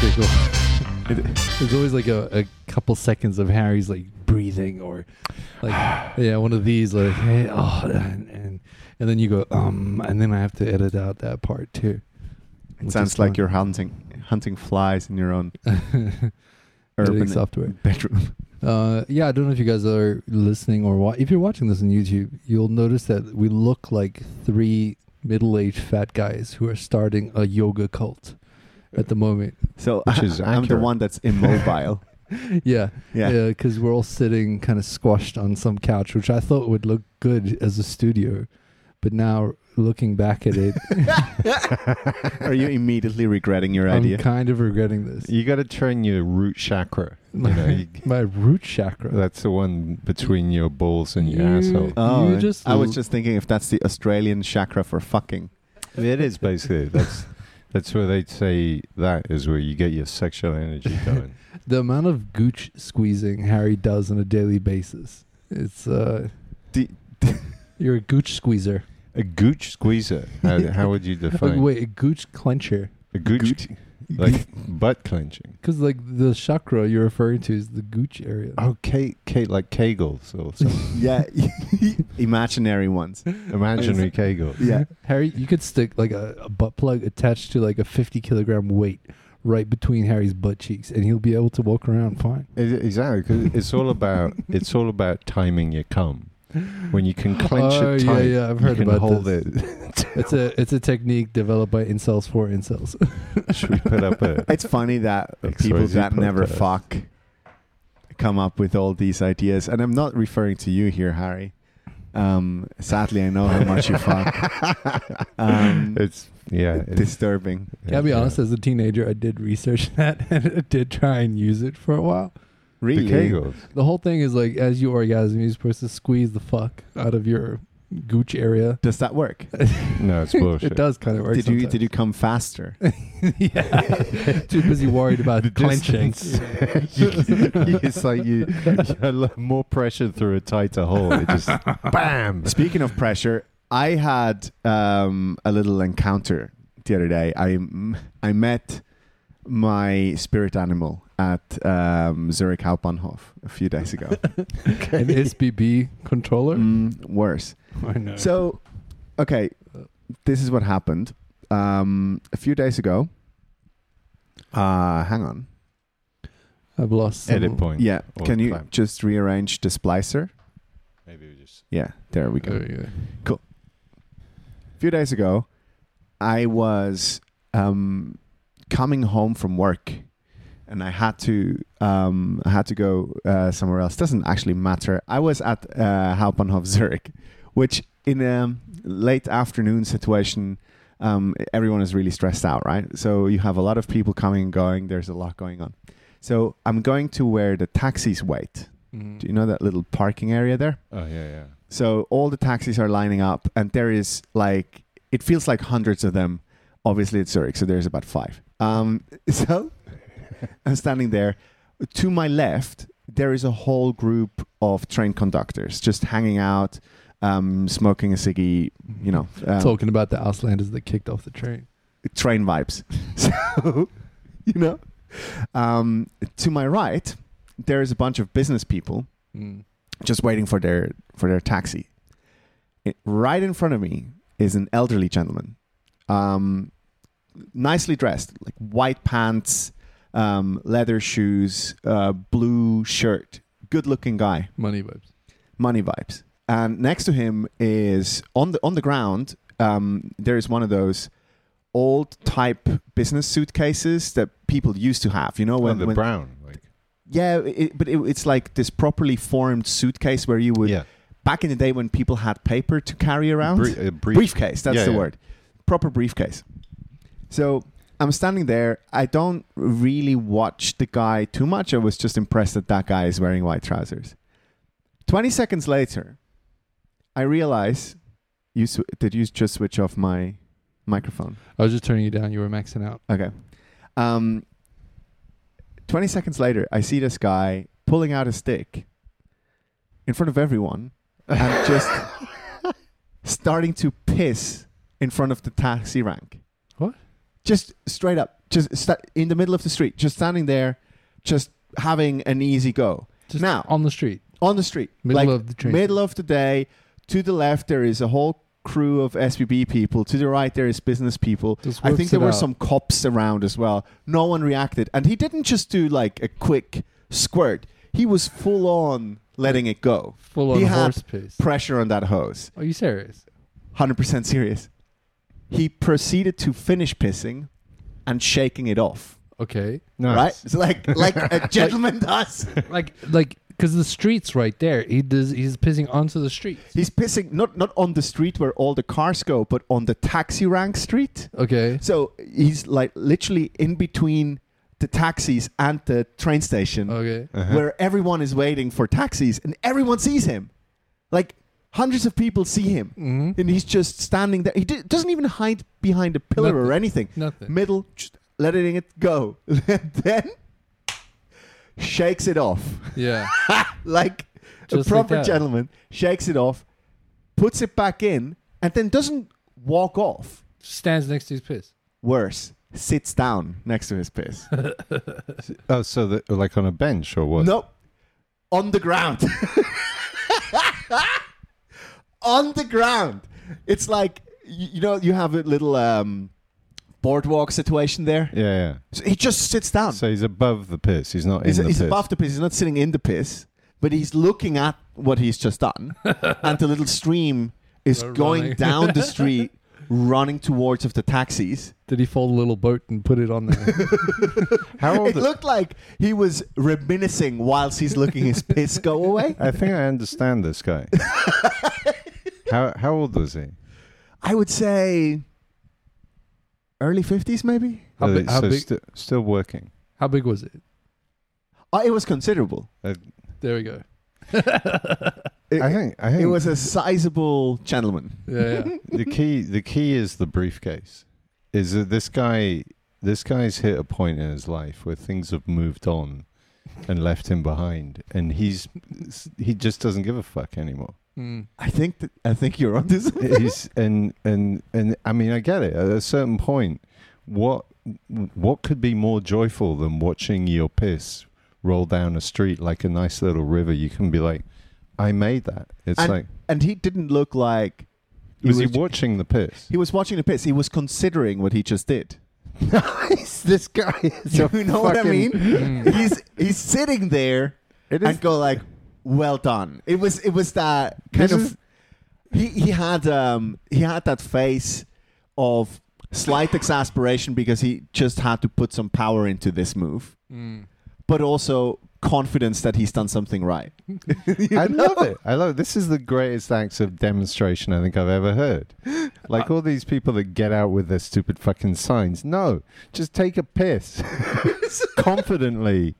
Okay, cool. There's always like a, a couple seconds of Harry's like breathing or like yeah one of these like hey oh and and, and then you go um and then I have to edit out that part too. It sounds like fun. you're hunting hunting flies in your own urban software. bedroom. Uh, yeah, I don't know if you guys are listening or wa- if you're watching this on YouTube, you'll notice that we look like three middle-aged fat guys who are starting a yoga cult at the moment. So Which is I'm the accurate. one that's immobile. Yeah, yeah. yeah, because we're all sitting kind of squashed on some couch, which I thought would look good as a studio, but now looking back at it, Are you immediately regretting your idea? I'm idea? kind of regretting this. You got to train your root chakra. You know, you, My root chakra. that's the one between your balls and your You- asshole. Oh, You just I was l- just thinking if that's the Australian chakra for fucking. It is basically that's that's where they'd say that is where you get your sexual energy going. the amount of gooch squeezing Harry does on a daily basis. It's uh, D- you're a gooch squeezer. a gooch squeezer. How, how would you define wait, a gooch clencher. a gooch? Like butt clenching. Because like the chakra you're referring to is the gooch area. Oh, Kate, Kate, like Kegels or something. yeah, imaginary ones. Imaginary Kegels. Yeah. Harry, you could stick like a, a butt plug attached to like a 50 kilogram weight right between Harry's butt cheeks, and he'll be able to walk around fine. Exactly, because it's all about it's all about timing your cum. When you can clench Oh, it tight, yeah, I've you heard can about hold this. it. It's a it's a technique developed by incels for incels. Should we put up a? It's funny that XYZ people that never fuck come up with all these ideas. And I'm not referring to you here, Harry. Um, sadly, I know how much you fuck. Um, It's yeah. It's, Disturbing. I'll be yeah. honest, as a teenager, I did research that and I did try and use it for a while. Really? The Kegels. The whole thing is like, as you orgasm, you're supposed to squeeze the fuck out of your gooch area. Does that work? No, it's bullshit. it does kind of work. Did you did you come faster? yeah. Too busy worried about The clenching. You- you- it's like you, you more pressure through a tighter hole. It just bam. Speaking of pressure, I had um, a little encounter the other day. I I met my spirit animal at um, Zurich Hauptbahnhof a few days ago. An SBB controller. mm, worse. I know. So, okay, this is what happened. Um, a few days ago. Uh, hang on. I've lost. Some, Edit point. Yeah, can you clamp. just rearrange the splicer? Maybe we just. Yeah, there we go. There you go. a few days ago, I was um, coming home from work, and I had to um, I had to go uh, somewhere else. Doesn't actually matter. I was at uh, Hauptbahnhof Zurich, which in a late afternoon situation, um, everyone is really stressed out, right? So you have a lot of people coming and going. There's a lot going on. So I'm going to where the taxis wait. Mhm. Do you know that little parking area there? Oh yeah, yeah. So all the taxis are lining up, and there is like it feels like hundreds of them. Obviously, it's Zurich, so there's about five. Um, so I'm standing there. To my left, there is a whole group of train conductors just hanging out, um, smoking a ciggy. You know, um, Talking about the Auslanders that kicked off the train. train vibes. So, you know, um, to my right, there is a bunch of business people Mm. just waiting for their for their taxi. It, right in front of me is an elderly gentleman, um, nicely dressed, like white pants, um, leather shoes, uh, blue shirt, good-looking guy, Money vibes. money vibes. And next to him is on the on the ground. Um, there is one of those old type business suitcases that people used to have. You know Oh, when, the when brown. Like yeah, it, but it, it's like this properly formed suitcase where you would yeah. back in the day when people had paper to carry around. Brie- a brief- briefcase, that's Yeah, the yeah. word. Proper briefcase. So I'm standing there. I don't really watch the guy too much. I was just impressed that that guy is wearing white trousers. 20 seconds later, I realize you sw- did you just switch off my microphone? I was just turning you down. You were maxing out. Okay. Um, 20 seconds later, I see this guy pulling out a stick in front of everyone and just starting to piss in front of the taxi rank. Just straight up just sta- in the middle of the street, just standing there, just having an easy go Just now on the street, on the street, middle like of the train. middle of the day. To the left, there is a whole crew of SBB people. To the right, there is business people. I think there were out. some cops around as well. No one reacted, and he didn't just do like a quick squirt. He was full on letting it go. full on he had horse piss. Pressure on that hose. Are you serious? Hundred percent serious. He proceeded to finish pissing and shaking it off. Okay, Nice. Right? It's like like a gentleman does. like like because the street's right there. He does. He's pissing onto the street. He's pissing not not on the street where all the cars go, but on the taxi rank street. Okay. So he's like literally in between the taxis and the train station Okay. Uh-huh. where everyone is waiting for taxis and everyone sees him. Like hundreds of people see him hmm and he's just standing there. He di- doesn't even hide behind a pillar or anything. Nothing. Middle, just letting it go. then shakes it off Yeah. like Just a proper that. gentleman. Shakes it off, puts it back in, and then doesn't walk off. Stands next to his piss. Worse, sits down next to his piss. Oh, so that like on a bench or what? Nope. On the ground. On the ground. It's like you, you know you have a little um, boardwalk situation there. Yeah, yeah. So he just sits down. So he's above the piss. He's not he's in the he's piss. above the piss. He's not sitting in the piss, but he's looking at what he's just done, and the little stream is They're going running. down the street, running towards of the taxis. Did he fold a little boat and put it on there? How old? It looked like he was reminiscing whilst he's looking his piss go away. I think I understand this guy. How how old was he? I would say early 50s, maybe? How Uh, big- how so big- sti- still working. How big was it? Oh, it was considerable. There we go. It, I think I think it was a sizable gentleman. Yeah. yeah. the key the key is the briefcase. Is that this guy this guy's hit a point in his life where things have moved on and left him behind and he's he just doesn't give a fuck anymore. Mm. I think that I think you're on this. he's and and and I mean I get it. At a certain point, what what could be more joyful than watching your piss roll down a street like a nice little river? You can be like, I made that. It's And like and he didn't look like was he was- watching the piss? he was watching the piss. He was considering what he just did. nice. This guy is You know what I mean? Mm. he's he's sitting there is and go like, "Well done." It was it was that kind This of. is- he he had um he had that face of slight exasperation because he just had to put some power into this move, Mm. but also confidence that he's done something right. I know? love it. I love it. This is the greatest acts of demonstration I think I've ever heard. Like all these people that get out with their stupid fucking signs. No, just take a piss confidently.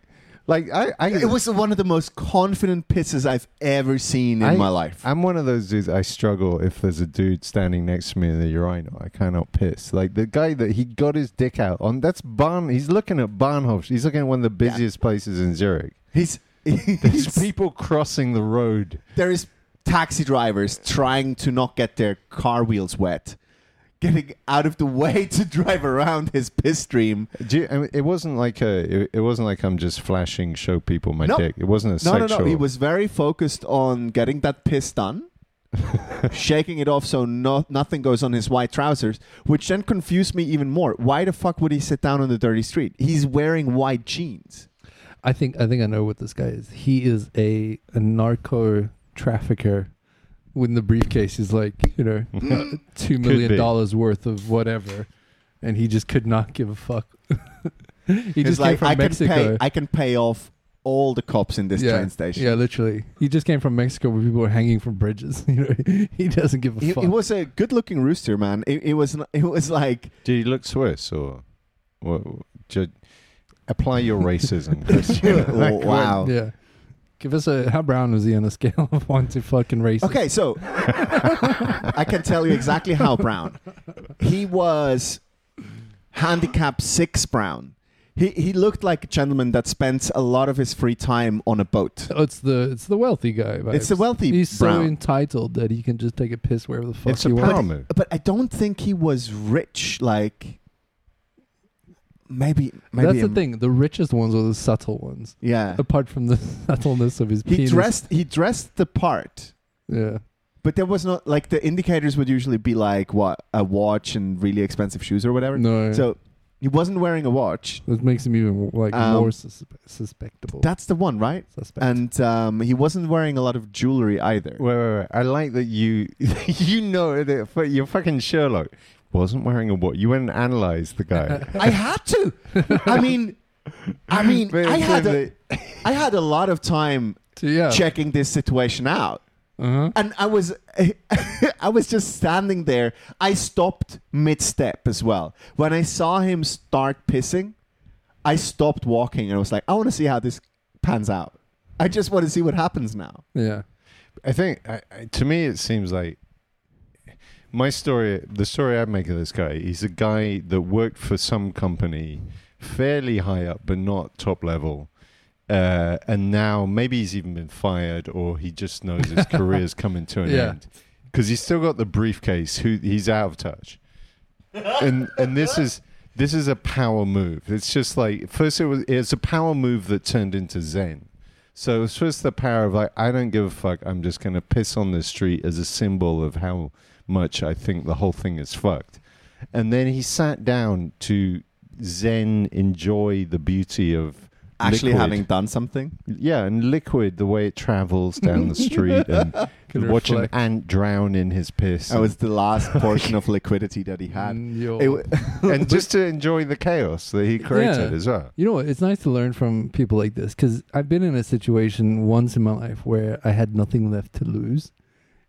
Like I, I It was one of the most confident pisses I've ever seen in I- my life. I'm one of those dudes. I struggle if there's a dude standing next to me in the urinal. I cannot piss. Like the guy that he got his dick out on. That's Bahn. He's looking at Bahnhof. He's looking at one of the Yeah. busiest places in Zurich. he's, There's he's people crossing the road. there is taxi drivers trying to not get their car wheels wet, getting out of the way to drive around his piss stream. Do you, I mean, it wasn't like a. It, it wasn't like I'm just flashing, show people my No. dick. It wasn't a No, sexual. no, no. He was very focused on getting that piss done, shaking it off so no, nothing goes on his white trousers, which then confused me even more. Why the fuck would he sit down on the dirty street? He's wearing white jeans. I think I think I know what this guy is. He is a, a narco trafficker. When the briefcase is like you know hmm. uh, two million dollars worth of whatever, and he just could not give a fuck. he just like, came from I can Mexico. pay. I can pay off all the cops in this yeah, train station. Yeah, literally. He just came from Mexico where people were hanging from bridges. You know, he doesn't give a He, fuck. he was a good-looking rooster, man. It, it was. It was like Do you look Swiss or? What, ju- apply your racism. Christian. Like, wow. yeah. Give us a how brown was he on a scale of one to fucking racist? Okay, so I can tell you exactly how brown. He was handicap six brown. He he looked like a gentleman that spends a lot of his free time on a boat. Oh, it's the it's the wealthy guy. It's the wealthy He's brown. so entitled that he can just take a piss wherever the fuck It's a he power wants. move. But I don't think he was rich. Like maybe maybe That's the I'm- thing. The richest ones are the subtle ones. Yeah. Apart from the subtleness of his He penis. dressed he dressed the part, Yeah. but there was not like the indicators would usually be like what a watch and really expensive shoes or whatever. No. So he wasn't wearing a watch. that makes him even like Um, more suspe- suspectable. That's the one, right? Suspect. And um, he wasn't wearing a lot of jewelry either. Wait, wait, wait. I like that you you know that fu- you're fucking Sherlock. Wasn't wearing a what? You went and analyzed the guy. I had to. I mean, I mean, But I had a, I had a lot of time So, yeah. checking this situation out. Uh-huh. and I was I was just standing there. I stopped mid step as well. When I saw him start pissing, I stopped walking and I was like, I want to see how this pans out. I just want to see what happens now. Yeah. I think I, I, to me it seems like my story. The story I make of this guy. He's a guy that worked for some company, fairly high up, but not top level. Uh, and now maybe he's even been fired, or he just knows his career's coming to an Yeah. end because he's still got the briefcase. Who he's out of touch, and and this is this is a power move. It's just like first it was it's a power move that turned into Zen. So it's just the power of like I don't give a fuck. I'm just gonna piss on the street as a symbol of how much I think the whole thing is fucked. And then he sat down to Zen enjoy the beauty of Actually, liquid. having done something. yeah, and liquid the way it travels down the street and Could watch reflect. an ant drown in his piss. That was the last portion of liquidity that he had. Mm, w- and just to enjoy the chaos that he created Yeah. as well. You know what? It's nice to learn from people like this because I've been in a situation once in my life where I had nothing left to lose,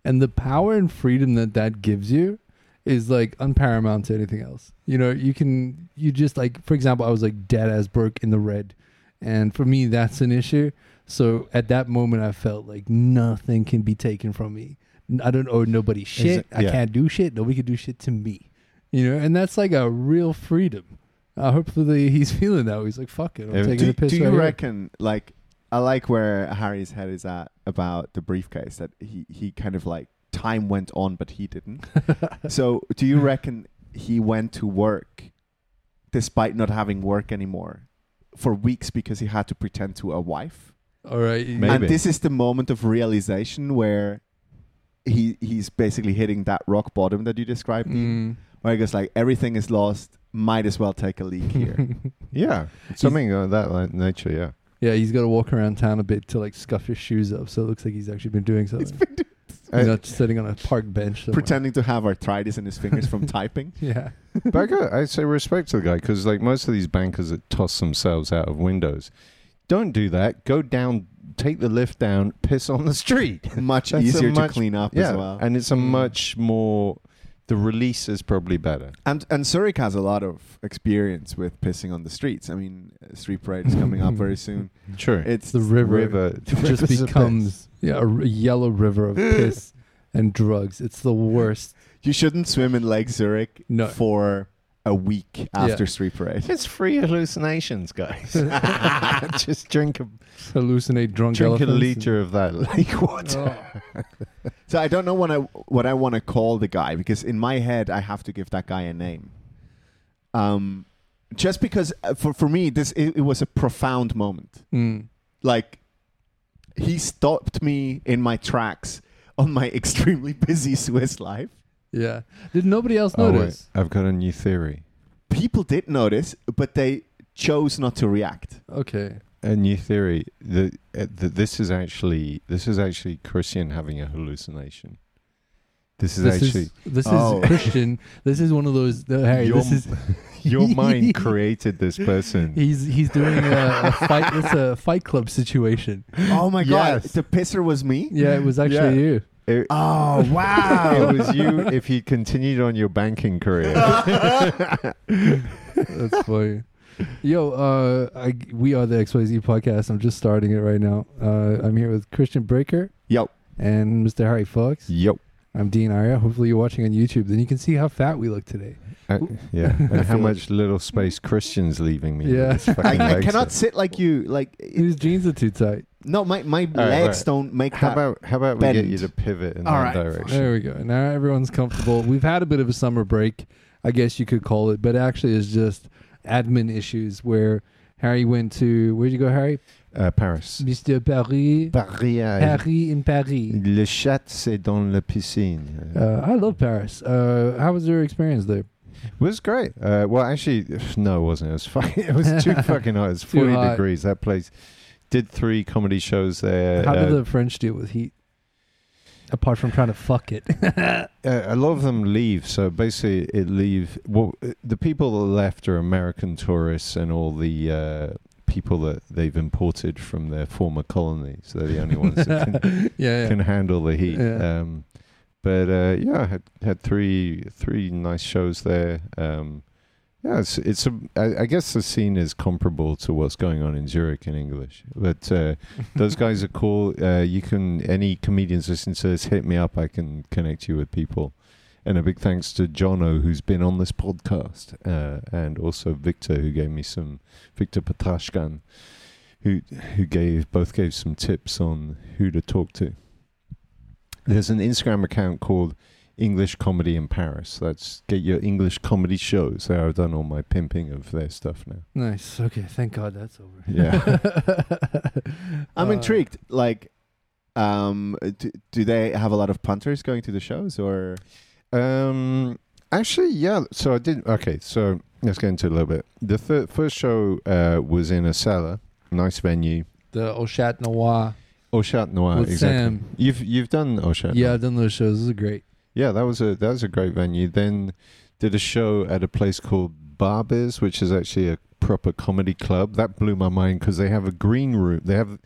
and the power and freedom that that gives you is like unparamount to anything else. You know, you can you just like, for example, I was like dead as broke in the red, and for me that's an issue. So at that moment, I felt like nothing can be taken from me. I don't owe nobody shit. it- I can't do shit. Nobody can do shit to me. You know, and that's like a real freedom. Uh, hopefully he's feeling that. He's like, "Fuck it, I'm Yeah, taking do, a piss." do you right here." reckon like I like where Harry's head is at about the briefcase that he he kind of like time went on but he didn't. so do you reckon he went to work despite not having work anymore for weeks because he had to pretend to a wife? All right, Maybe. And this is the moment of realization where he he's basically hitting that rock bottom that you described, Mm. where he goes like everything is lost, might as well take a leak here. Yeah, something of that nature. Yeah. Yeah, he's got to walk around town a bit to like scuff his shoes up, so it looks like he's actually been doing something. He's not sitting on a park bench. somewhere. pretending to have arthritis in his fingers from typing. Yeah. but I, I say respect to the guy because like most of these bankers that toss themselves out of windows, don't do that. Go down, take the lift down, piss on the street. Much That's a easier much- to clean up yeah, as well. and it's a Mm. much more. The release is probably better. And and Zurich has a lot of experience with pissing on the streets. I mean, street parade is coming up very soon. Sure, It's The river, river just rivers of piss. becomes yeah a r- yellow river of piss and drugs. It's the worst. you shouldn't swim in Lake Zurich No. for a week after street parade. It's free hallucinations, guys. Just drink a Hallucinate drunk drink a elephants liter of that lake water. Oh. So I don't know what I what I want to call the guy because in my head I have to give that guy a name. Um, just because uh, for for me this it, it was a profound moment. Mm. Like he stopped me in my tracks on my extremely busy Swiss life. Yeah. Did nobody else Oh, wait, notice? I've got a new theory. People did notice, but they chose not to react. Okay. A new theory that uh, that this is actually this is actually Christian having a hallucination. This is This actually is this Oh. is Christian. This is one of those. Uh, Harry, Your- this is your mind created this person. he's he's doing a, a fight. It's a Fight Club situation. Oh my god, Yes. the pisser was me. Yeah, it was actually Yeah. you. It, Oh wow! it was you if you continued on your banking career. That's funny. Yo, uh, I, we are the XYZ podcast. I'm just starting it right now. Uh, I'm here with Christian Breaker Yo, and Mr. Harry Fox. Yo. I'm Dean Arya. Hopefully, you're watching on YouTube. Then you can see how fat we look today. Uh, yeah, and how much little space Christian's leaving me. Yeah. I, I cannot sit like you. Like His jeans are too tight. No, my my right, legs right. don't make How that. about how about we get bend. you to pivot in All that right, fine. direction? There we go. Now everyone's comfortable. We've had a bit of a summer break, I guess you could call it, but actually it's just admin issues where Harry went to where'd you go, Harry? Uh, Paris. Mr. Paris. Paris. uh, Paris in Paris. Le chat, c'est dans la piscine. Uh, I love Paris. Uh, how was your experience there? It was great. Uh, well, actually, no, it wasn't. It was fucking, It was too fucking hot. It was forty hot. degrees. That place did three comedy shows there. How uh, do the French deal with heat? Apart from trying to fuck it. uh, a lot of them leave. So basically, it leave. Well, uh, the people that left are American tourists and all the uh, people that they've imported from their former colonies. They're the only ones that can, yeah, yeah. can handle the heat. Yeah. Um, but uh, yeah, I had had three three nice shows there. Um, yeah, it's it's a. I, I guess the scene is comparable to what's going on in Zurich in English, but uh, those guys are cool. Uh, you can any comedians listen to this, hit me up. I can connect you with people. And a big thanks to Jono, who's been on this podcast, uh, and also Victor, who gave me some Victor Petrashkan, who who gave both gave some tips on who to talk to. There's an Instagram account called English Comedy in Paris. That's get your English comedy shows. There, I've done all my pimping of their stuff now. Nice. Okay. Thank God that's over. Yeah. I'm Uh, intrigued. Like, um, do, do they have a lot of punters going to the shows, or Um, actually, yeah. So I did. Okay, so let's get into it a little bit. The third, first show uh, was in a cellar, nice venue. The Au Chat Noir. Au Chat Noir, With exactly. Sam. You've you've done Au Chat Yeah, Noir. I've done those shows. Those are great. Yeah, that was a that was a great venue. Then did a show at a place called Barbiz, which is actually a proper comedy club. That blew my mind because they have a green room. They have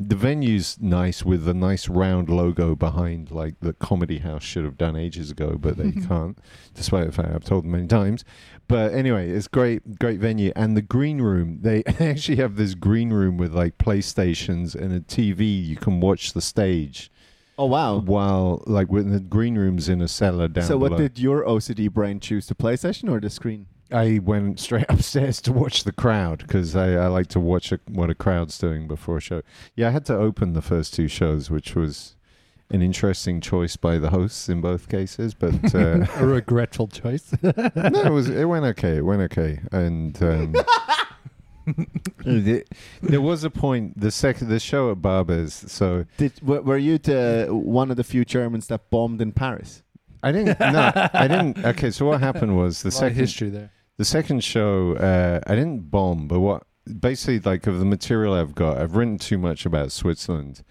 the venue's nice with a nice round logo behind, like the comedy house should have done ages ago, but they mm-hmm. can't, despite the fact I've told them many times. But anyway, it's great, great venue. And the green room, they actually have this green room with like PlayStations and a TV. You can watch the stage oh wow. while like when the green room's in a cellar down so, what below. did your OCD brain choose? The PlayStation or the screen? I went straight upstairs to watch the crowd because I, I like to watch a, what a crowd's doing before a show. Yeah, I had to open the first two shows, which was an interesting choice by the hosts in both cases. But uh, a regretful choice. no, it was it went okay. It went okay, and um, the- there was a point. The second the show at Barber's, so Did w- were you the one of the few Germans that bombed in Paris? I didn't. No, I didn't. Okay, so what happened was the The second second history there. The second show, uh, I didn't bomb, but what basically like of the material I've got, I've written too much about Switzerland,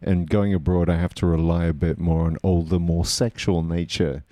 and going abroad, I have to rely a bit more on all the more sexual nature,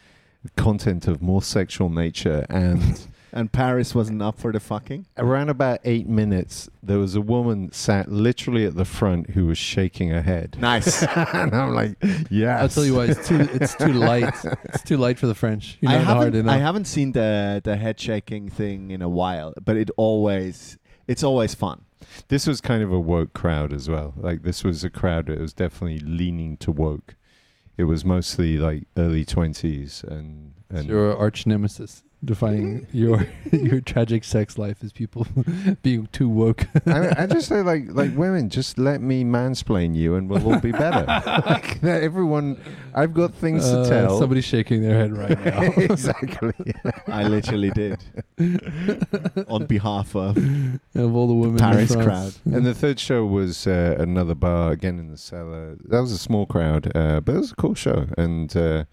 content of more sexual nature, and. And Paris wasn't up for the fucking. Around about eight minutes, there was a woman sat literally at the front who was shaking her head. Nice. and I'm like, yeah. I'll tell you why it's too it's too light. It's too light for the French. You're I not hard haven't. enough. I haven't seen the the head shaking thing in a while, but it always it's always fun. This was kind of a woke crowd as well. Like this was a crowd that was definitely leaning to woke. It was mostly like early twenties and It's and your arch nemesis, defining your your tragic sex life as people being too woke. I, I just say like like women, just let me mansplain you and we'll all be better. like, everyone, I've got things Uh, to tell. Somebody's shaking their head right now. exactly. I literally did on behalf of. of all the women Paris in crowd. And the third show was uh, another bar again in the cellar. That was a small crowd, uh, but it was a cool show. And uh,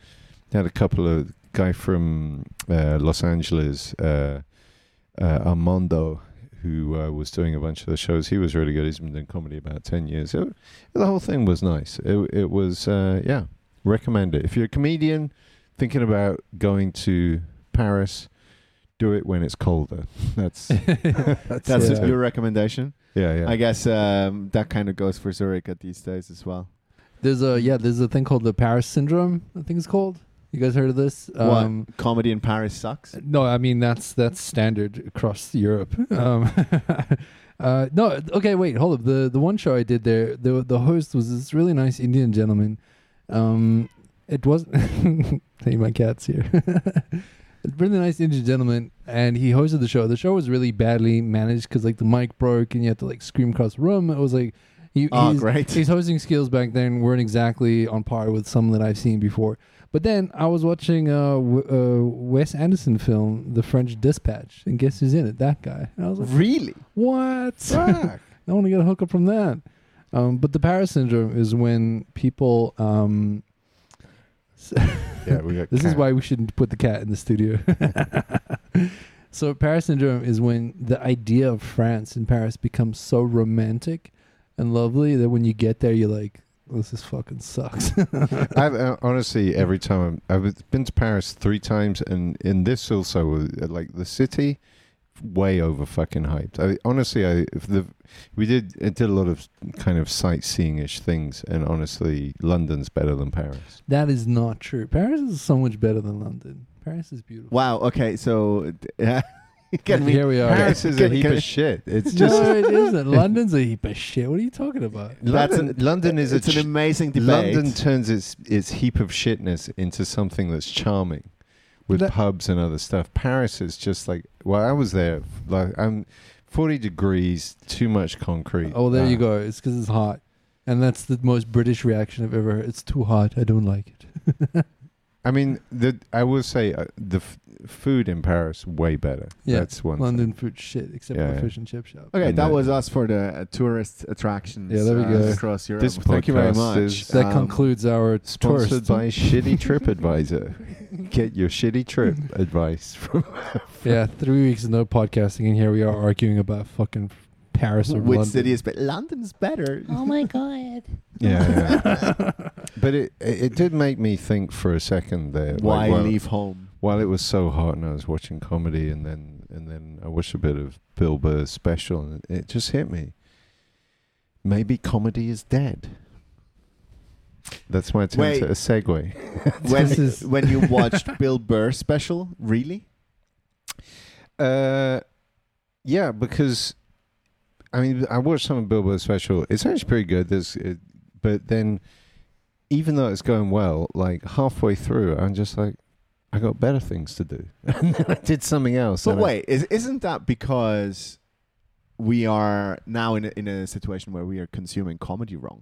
had a couple of guy from uh, Los Angeles, uh, uh, Armando, who uh, was doing a bunch of the shows. He was really good. He's been doing comedy about ten years. It, the whole thing was nice. It, it was uh, yeah, recommend it if you're a comedian thinking about going to Paris. Do it when it's colder. That's That's Yeah. your recommendation. yeah, yeah. I guess um, that kind of goes for Zurich at these days as well. There's a yeah, there's a thing called the Paris syndrome. I think it's called. You guys heard of this? Um, what comedy in Paris sucks. No, I mean that's that's standard across Europe. Um, uh, no, okay, wait, hold up. The the one show I did there, the the host was this really nice Indian gentleman. Um, it was hey, my cat's here. really nice Indian gentleman, and he hosted the show. The show was really badly managed because like the mic broke, and you had to like scream across the room. It was like he, Oh, he's- great. his hosting skills back then weren't exactly on par with some that I've seen before. But then I was watching a, uh, Wes Anderson film, The French Dispatch, and guess who's in it? That guy. And I was like, Really? what? I want to get a hookup from that. Um, but the Paris syndrome is when people. Um, yeah, we got. this is why we shouldn't put the cat in the studio. so Paris syndrome is when the idea of France and Paris becomes so romantic and lovely that when you get there, you're like, "This is fucking sucks." I've uh, honestly every time I'm, I've been to Paris three times, and in this also uh, like the city, way over fucking hyped. I honestly, I if the we did it did a lot of kind of sightseeing ish things, and honestly, London's better than Paris. that is not true. Paris is so much better than London. Paris is beautiful. Wow. Okay. So, yeah. Can we? here we are. Paris is a heap can- of shit. It's just no, it isn't. London's a heap of shit. What are you talking about? That's London. an- London is it's a an amazing debate. London turns its its heap of shitness into something that's charming, with That- pubs and other stuff. Paris is just like well, I was there. Like I'm forty degrees, too much concrete. Oh, there you Ah. go. It's because it's hot. And that's the most British reaction I've ever heard. It's too hot. I don't like it. I mean, the I will say uh, the f- food in Paris way better. Yeah, That's one. London food shit, except Yeah, for yeah. fish and chip shop. Okay, And that the- was us for the uh, tourist attractions. Yeah, there we uh, go. across Europe. This Thank you very much. is- That Um, concludes our Sponsored tourist. by Shitty Trip Advisor. Get your shitty trip advice from. yeah, three weeks of no podcasting, and here we are arguing about fucking Paris or Which London. city is better? London's better. Oh my god. Yeah, yeah. But it it did make me think for a second there. like, Why while- leave home? while it was so hot and I was watching comedy and then and then I watched a bit of Bill Burr's special and it just hit me. Maybe comedy is dead. That's my attempt Wait. at a segue. When when you watched Bill Burr special, really? Uh, yeah, because I mean I watched some of Bill Burr's special. It's actually pretty good. There's, but then even though it's going well, like halfway through, I'm just like, I got better things to do, and then I did something else. But and I- wait, is, isn't that because we are now in a, in a situation where we are consuming comedy wrong?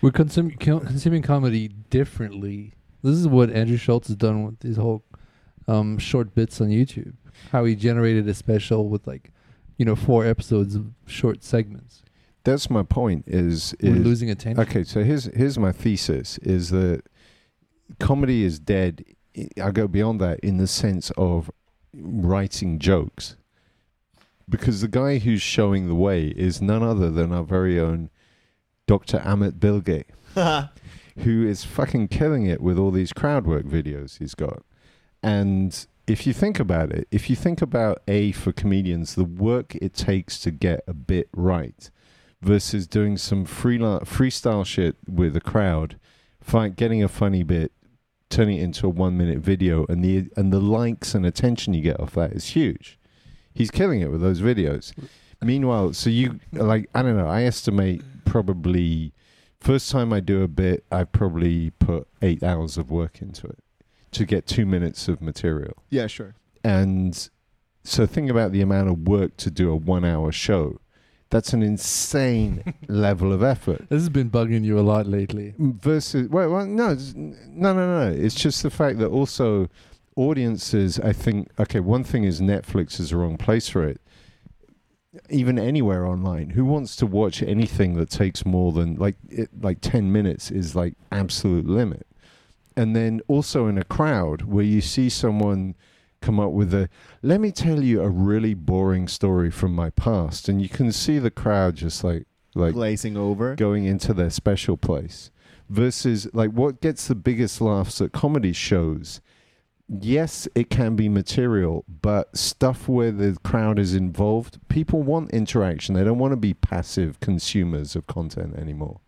We're consum- consuming comedy differently. This is what Andrew Schulz has done with his whole um, short bits on YouTube. How he generated a special with like, you know, four episodes of short segments. That's my point. Is We're is losing attention. Okay, so here's here's my thesis: is that comedy is dead. I- I go beyond that in the sense of writing jokes, because the guy who's showing the way is none other than our very own Dr. Amit Bilge, who is fucking killing it with all these crowd work videos he's got. And if you think about it, if you think about a for comedians, the work it takes to get a bit right versus doing some freela- freestyle shit with a crowd, find, getting a funny bit, turning it into a one minute video, and the and the likes and attention you get off that is huge. He's killing it with those videos. Meanwhile, so you like I don't know. I estimate probably first time I do a bit, I probably put eight hours of work into it to get two minutes of material. yeah, sure. And so think about the amount of work to do a one hour show. That's an insane level of effort. This has been bugging you a lot lately. Mm, versus, well, well no, no, no, no. It's just the fact that also audiences, I think, okay, one thing is Netflix is the wrong place for it. Even anywhere online, who wants to watch anything that takes more than like it, like ten minutes is like absolute limit. And then also in a crowd where you see someone come up with a let me tell you a really boring story from my past and you can see the crowd just like like Glazing over. going into their special place versus like what gets the biggest laughs at comedy shows yes it can be material but stuff where the crowd is involved people want interaction they don't want to be passive consumers of content anymore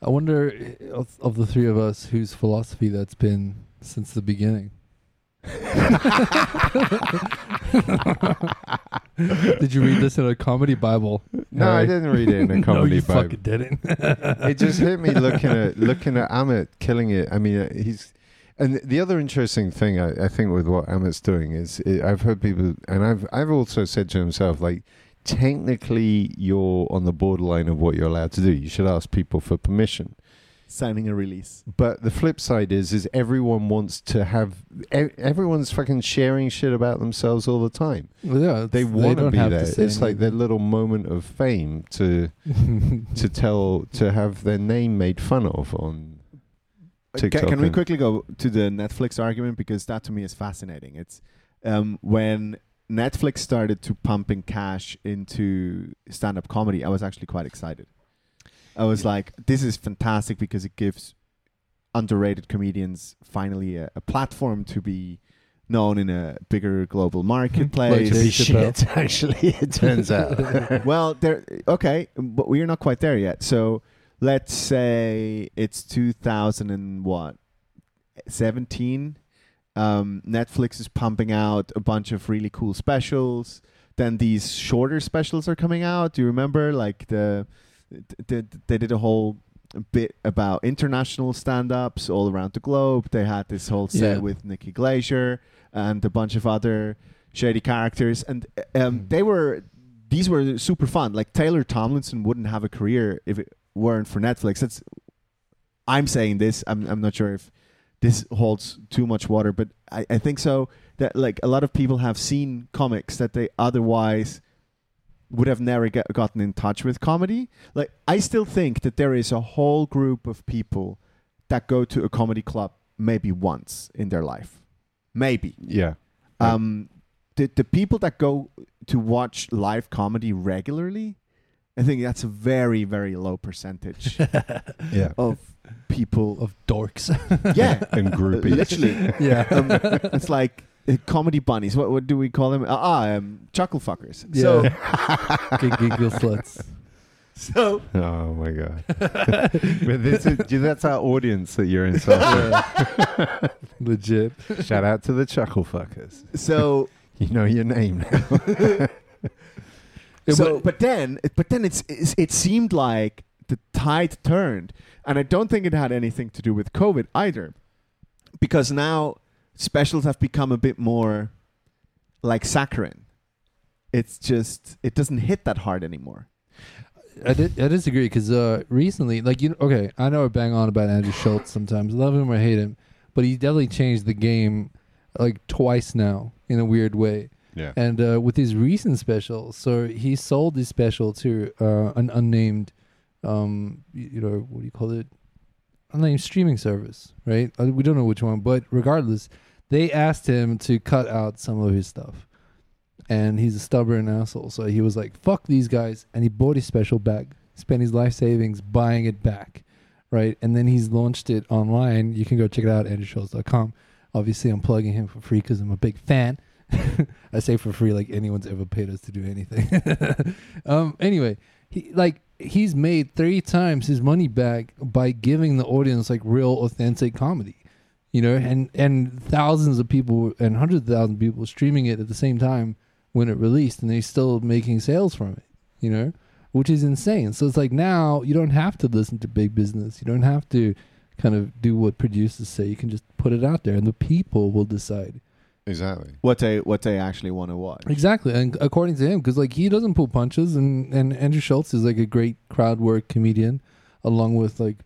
I wonder eh, of, of the three of us whose philosophy that's been since the beginning. Did you read this in a comedy Bible? no i Harry? didn't read it in a comedy no, you Bible. fucking didn't. it just hit me looking at looking at Amit killing it. I mean, uh, he's and the other interesting thing I, I think with what Amit's doing is i I've heard people, and I've I've also said to himself like, technically you're on the borderline of what you're allowed to do. You should ask people for permission. Signing a release. But the flip side is, is everyone wants to have. e- Everyone's fucking sharing shit about themselves all the time. Yeah, They want to be have there. say it's like their little moment of fame to to tell to have their name made fun of on. Uh, TikTok Can we quickly go to the Netflix argument because that to me is fascinating. It's um, when Netflix started to pumping cash into stand-up comedy. I was actually quite excited. I was like, "This is fantastic because it gives underrated comedians finally a, a platform to be known in a bigger global marketplace." Dave Chappelle. Shit, actually, it turns out. well, there. Okay, but we're not quite there yet. So let's say it's 2000 and what 17. Um, Netflix is pumping out a bunch of really cool specials. Then these shorter specials are coming out. Do you remember? Like the, the they did a whole bit about international stand-ups all around the globe. They had this whole set Yeah. with Nikki Glazer and a bunch of other shady characters, and um, Mm. they were these were super fun. Like Taylor Tomlinson wouldn't have a career if it weren't for Netflix. That's I'm saying this. I'm I'm not sure if this holds too much water, but I, I think so. That like a lot of people have seen comics that they otherwise would have never get, gotten in touch with comedy. Like I still think that there is a whole group of people that go to a comedy club maybe once in their life, maybe. yeah. Um, the the people that go to watch live comedy regularly, I think that's a very very low percentage Yeah. of people. of dorks. yeah, And groupies. literally, yeah. um, it's like comedy bunnies. What what do we call them? Ah, ah, um, chuckle fuckers. Yeah. Gig- giggle sluts. So so Oh my god! but this is that's our audience that you're insulting. Yeah. Legit. Shout out to the chuckle fuckers. so You know your name now. So but- but then but then it's, it's it seemed like the tide turned and i don't think it had anything to do with covid either because now specials have become a bit more like saccharin it's just it doesn't hit that hard anymore I, did, I disagree because uh, recently, like you, okay, I know I bang on about Andrew Schulz sometimes, love him or hate him, but he definitely changed the game like twice now in a weird way. Yeah. And uh, with his recent special, so he sold his special to uh, an unnamed, um, y- you know, what do you call it? Unnamed streaming service, right? Uh, We don't know which one, but regardless, they asked him to cut out some of his stuff. And he's a stubborn asshole. So he was like, fuck these guys. And he bought his special bag, spent his life savings buying it back, right? And then he's launched it online. You can go check it out, andrewschulz.com. Obviously, I'm plugging him for free because I'm a big fan. I say for free like anyone's ever paid us to do anything. um, anyway, he like he's made three times his money back by giving the audience like real authentic comedy. You know, and and thousands of people and hundreds of thousands of people streaming it at the same time when it released, and they're still making sales from it. You know, which is insane. So it's like now you don't have to listen to big business. You don't have to kind of do what producers say. You can just put it out there, and the people will decide. Exactly. what they what they actually want to watch Exactly, and according to him, because like he doesn't pull punches, and and Andrew Schulz is like a great crowd work comedian, along with like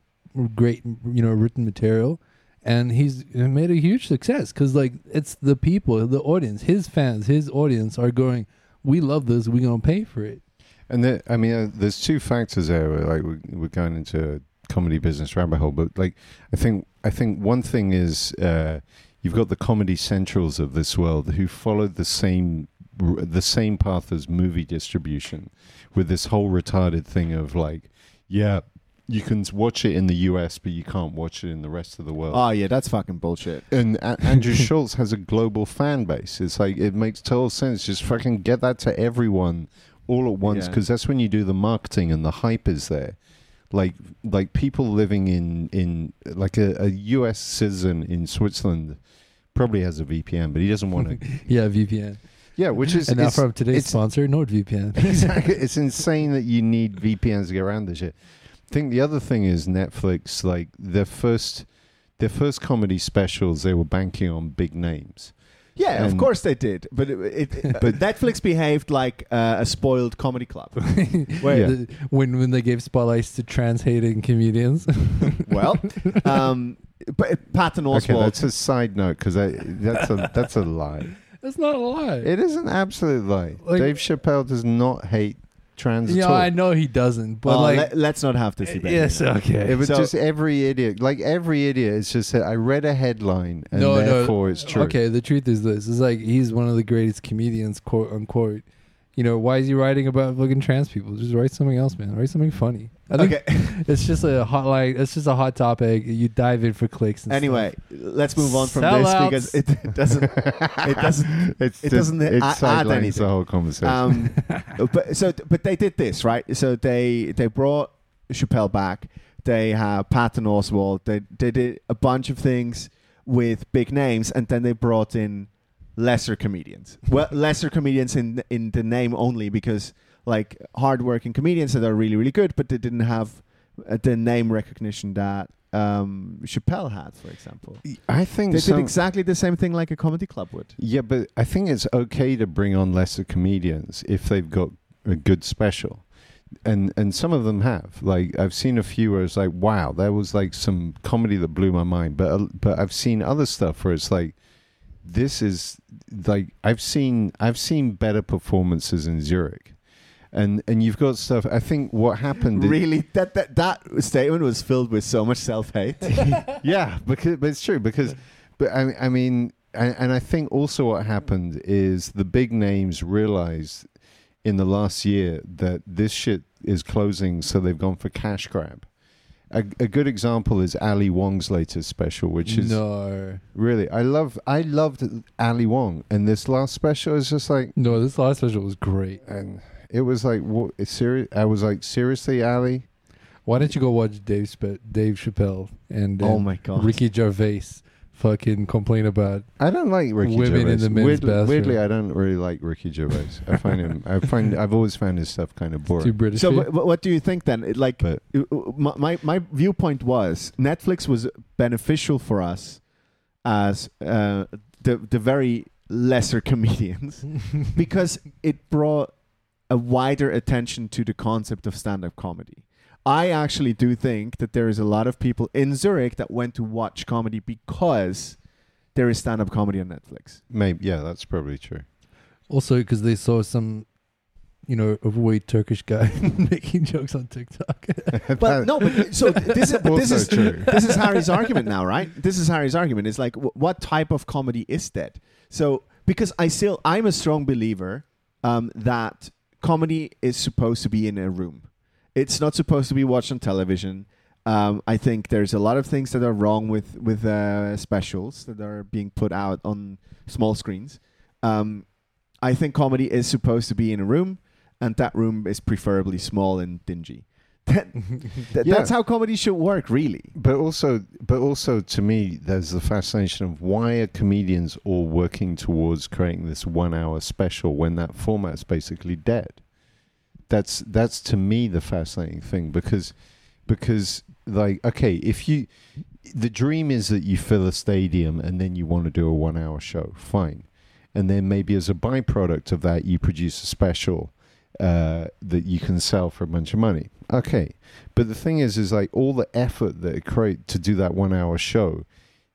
great you know written material, and he's made a huge success because like it's the people, the audience, his fans, his audience are going, we love this, we're gonna pay for it. And there, I mean, uh, there's two factors there. where, Like we're, we're going into a comedy business rabbit hole, but like I think I think one thing is uh, you've got the comedy centrals of this world who followed the same the same path as movie distribution, with this whole retarded thing of like, yeah, you can watch it in the U.S., but you can't watch it in the rest of the world. oh yeah that's fucking bullshit And A- Andrew Schulz has a global fan base. It's like it makes total sense. Just fucking get that to everyone all at once Yeah. because that's when you do the marketing and the hype is there. Like like people living in in like a, a U.S. citizen in Switzerland probably has a VPN, but he doesn't want to. Yeah, VPN. yeah, which is and now from today's it's- sponsor, NordVPN. exactly. It's insane that you need VPNs to get around this shit. I think the other thing is Netflix, like their first, their first comedy specials, they were banking on big names. Yeah, of And- course they did, but it, it, but Netflix behaved like uh, a spoiled comedy club. Wait. Yeah. The- when when they gave spotlights to trans hating comedians. well, um, but Patton Okay, Oswalt. that's a side note because that's a that's a lie. That's not a lie. It is an absolute lie. Like- Dave Chappelle does not hate trans yeah, at all. I know he doesn't, but Oh, like, let, us not have this debate. yes, now. okay. It was So- just every idiot, like every idiot, is just that I read a headline and no, therefore no. it's true. Okay, the truth is this: is like he's one of the greatest comedians, quote unquote. You know, why is he writing about fucking trans people? Just write something else, man. Write something funny. I think Okay. it's just a hot like it's just a hot topic. You dive in for clicks. And anyway, let's move on from Sellouts. this because it doesn't. It doesn't. it's it just- doesn't it a- add sidelines anything. the whole conversation. Um, but so, but they did this right. So they they brought Chappelle back. They have Patton Oswalt. They they did a bunch of things with big names, and then they brought in lesser comedians. Well, lesser comedians in in the name only because like hardworking comedians that are really really good, but they didn't have uh, the name recognition that um, Chappelle had, for example. I think They some, did exactly the same thing like a comedy club would. Yeah, but I think it's okay to bring on lesser comedians if they've got a good special. And and some of them have. Like I've seen a few where it's like, wow, that was like some comedy that blew my mind. But uh, but I've seen other stuff where it's like, this is like I've seen I've seen better performances in Zurich, and and you've got stuff. I think what happened. Really, that, that that statement was filled with so much self hate. yeah, because but it's true because, but I, I mean, and, and I think also what happened is the big names realized in the last year that this shit is closing, so they've gone for cash grab. A, a good example is Ali Wong's latest special, which is no, really I love. I loved Ali Wong, and this last special is just like, no. This last special was great. and it was like, what? It's serious. I was like, seriously, Ali. Why don't you go watch Dave Sp- Dave Chappelle and oh um, my god. Ricky Gervais fucking complain about I don't like Ricky Women in Gervais. the men's weirdly, bathroom. weirdly, I don't really like Ricky Gervais. I find him. I find. I've always found his stuff kind of boring. too boring. British. So, for you? wh- wh- what do you think then? It, Like, But uh, uh, my, my my viewpoint was Netflix was beneficial for us as uh, the the very lesser comedians because it brought a wider attention to the concept of stand-up comedy. I actually do think that there is a lot of people in Zurich that went to watch comedy because there is stand-up comedy on Netflix. maybe, yeah, that's probably true. also because they saw some, you know, overweight Turkish guy making jokes on TikTok. But no, but so this is this is true. this is Harry's argument now, right? This is Harry's argument. It's like, w- what type of comedy is that? So, because I still, I'm a strong believer um, that comedy is supposed to be in a room. It's not supposed to be watched on television. Um, I think there's a lot of things that are wrong with with uh, specials that are being put out on small screens. Um, I think comedy is supposed to be in a room, and that room is preferably small and dingy. That, Th- Yeah. That's how comedy should work, really. But also, but also, to me, there's the fascination of why are comedians all working towards creating this one-hour special when that format's basically dead. That's that's to me the fascinating thing because because like okay, if you the dream is that you fill a stadium and then you want to do a one-hour show, fine, and then maybe as a byproduct of that, you produce a special uh, that you can sell for a bunch of money. Okay, but the thing is, is like all the effort that it create to do that one hour show,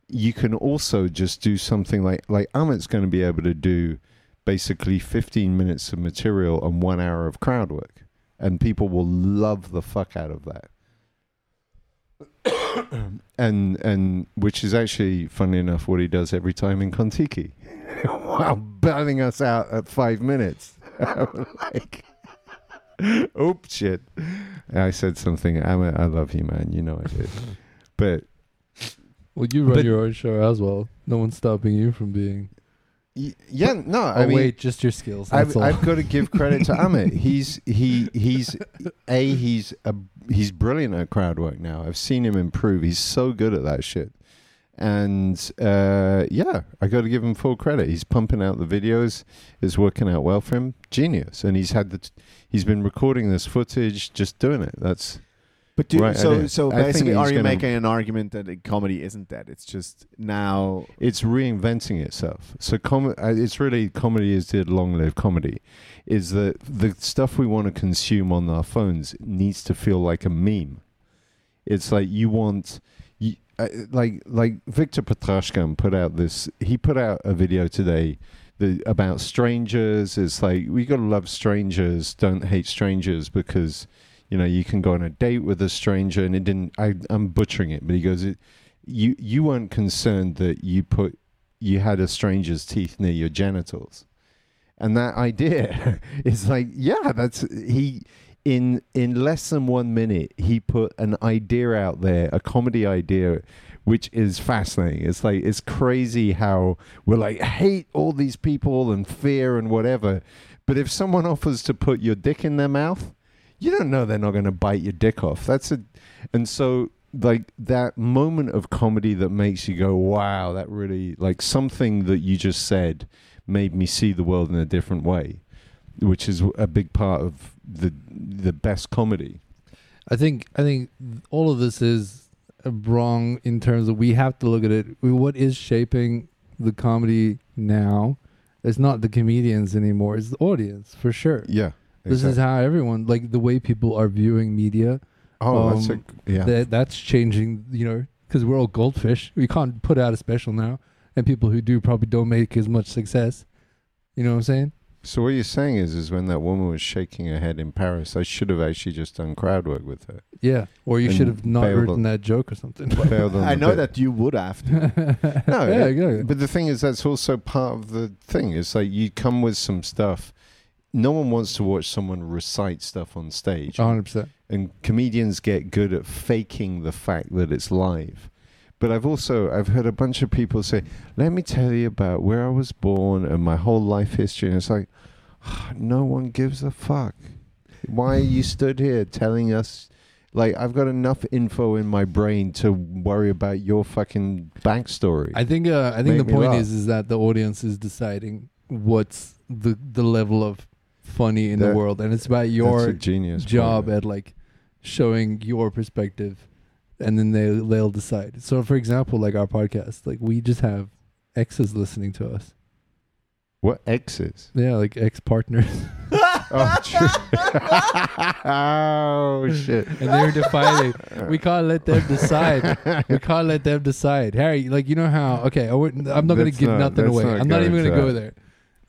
you can also just do something like like Amit's going to be able to do basically 15 minutes of material and one hour of crowd work, and people will love the fuck out of that. and and which is actually funny enough what he does every time in Kontiki, while bailing us out at five minutes. like, oops, shit. I said something. I'm a, I love you, man. You know I did. But well, you run But- your own show as well. No one's stopping you from being. Yeah, no. oh I mean, wait, just your skills. That's I've, all. I've got to give credit to Amit. He's he he's a he's a he's brilliant at crowd work now. I've seen him improve. He's so good at that shit. And uh, yeah, I got to give him full credit. He's pumping out the videos. It's working out well for him. Genius. And he's had the t- he's been recording this footage, just doing it. That's But do, Right, so so basically, are you making an argument that comedy isn't dead? It's just now. it's reinventing itself. So com- uh, it's really comedy is the long live comedy. Is that the stuff we want to consume on our phones needs to feel like a meme. It's like you want, you, uh, like like Victor Petrashkan put out this. He put out a video today. The, about strangers it's like we gotta love strangers don't hate strangers because you know you can go on a date with a stranger and it didn't I, i'm butchering it but he goes it, you you weren't concerned that you put you had a stranger's teeth near your genitals. And that idea is like yeah that's he in in less than one minute he put an idea out there a comedy idea which is fascinating. It's like it's crazy how we're like hate all these people and fear and whatever. But if someone offers to put your dick in their mouth you don't know they're not going to bite your dick off that's a and so like that moment of comedy that makes you go wow that really like something that you just said made me see the world in a different way which is a big part of the the best comedy I think I think all of this is wrong in terms of we have to look at it. What is shaping the comedy now? It's not the comedians anymore. It's the audience for sure. yeah This is how everyone like the way people are viewing media. oh that's a um, yeah That that's changing. You know, because we're all goldfish. We can't put out a special now, and people who do probably don't make as much success. You know what I'm saying? so what you're saying is is when that woman was shaking her head in paris i should have actually just done crowd work with her Yeah. Or you And should have not written on- that joke or something. I know bit. that you would have. To. No, yeah, it- exactly. But the thing is, that's also part of the thing. It's like you come with some stuff. No one wants to watch someone recite stuff on stage. 100%. And comedians get good at faking the fact that it's live. But I've also I've heard a bunch of people say, "Let me tell you about where I was born and my whole life history." And it's like, no one gives a fuck. Why are you stood here telling us? Like I've got enough info in my brain to worry about your fucking backstory. I think uh, I think Make the point laugh. is is that the audience is deciding what's the the level of funny in the world, and it's about your genius job point. at like showing your perspective, and then they they'll decide. So, for example, like our podcast, like we just have exes listening to us. What exes? Yeah, like ex partners, Oh, true. oh shit! and they're deciding. We can't let them decide. We can't let them decide. Harry, like you know how? Okay, I I'm not going to Let's give not- nothing away. not I'm not even going to into go there.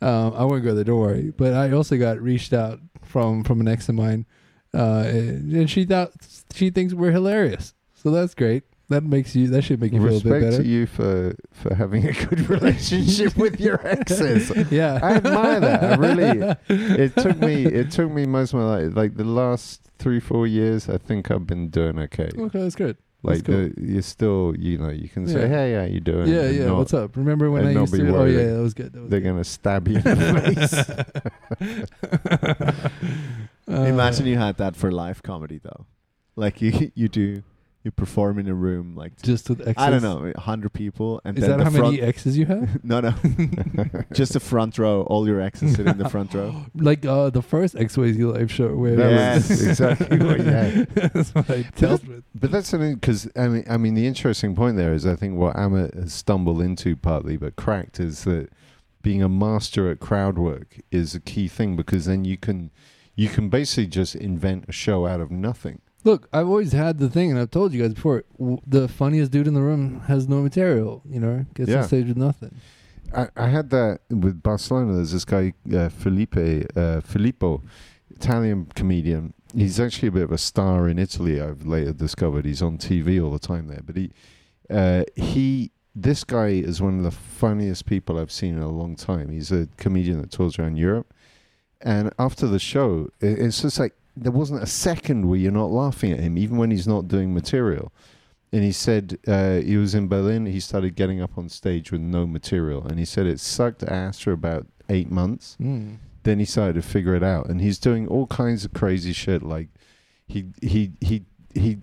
Um, I won't go there. Don't worry. But I also got reached out from from an ex of mine, uh, and she thought she thinks we're hilarious. So that's great. That makes you. That should make you feel a bit Respect better. to you for for having a good relationship with your exes. yeah, I admire that. I really- It took me it took me most of my life, like the last three four years. I think I've been doing okay. Okay, that's good. Like cool. the, you're still, you know, you can say, Yeah. "Hey, how you doing?" Yeah, and yeah. not- What's up? Remember when and I not used be to? Oh worried. yeah, that was good. That was They're good. gonna stab you in the face. Uh, Imagine you had that for live comedy though, like you you do you perform in a room like just with exes. I don't know hundred people and Is then that the how front many exes you have? no no just the front row all your exes sit in the front row like uh, the first X Ways live show where Yes. was exactly what you had. That's what I dealt with. But that's something because I mean, I mean, the interesting point there is I think what Amma has stumbled into partly, but cracked is that being a master at crowd work is a key thing because then you can you can basically just invent a show out of nothing. Look, I've always had the thing, and I've told you guys before. W- the funniest dude in the room has no material. You know, gets Yeah. on stage with nothing. I, I had that with Barcelona. There's this guy uh, Felipe uh, Filippo, Italian comedian. He's actually a bit of a star in Italy. I've later discovered he's on TV all the time there. But he uh, he this guy is one of the funniest people I've seen in a long time. He's a comedian that tours around Europe. And after the show, it, it's just like there wasn't a second where you're not laughing at him, even when he's not doing material. And he said uh, he was in Berlin. He started getting up on stage with no material, and he said it sucked ass for about eight months. Mm. Then he started to figure it out, and he's doing all kinds of crazy shit. Like he he he he,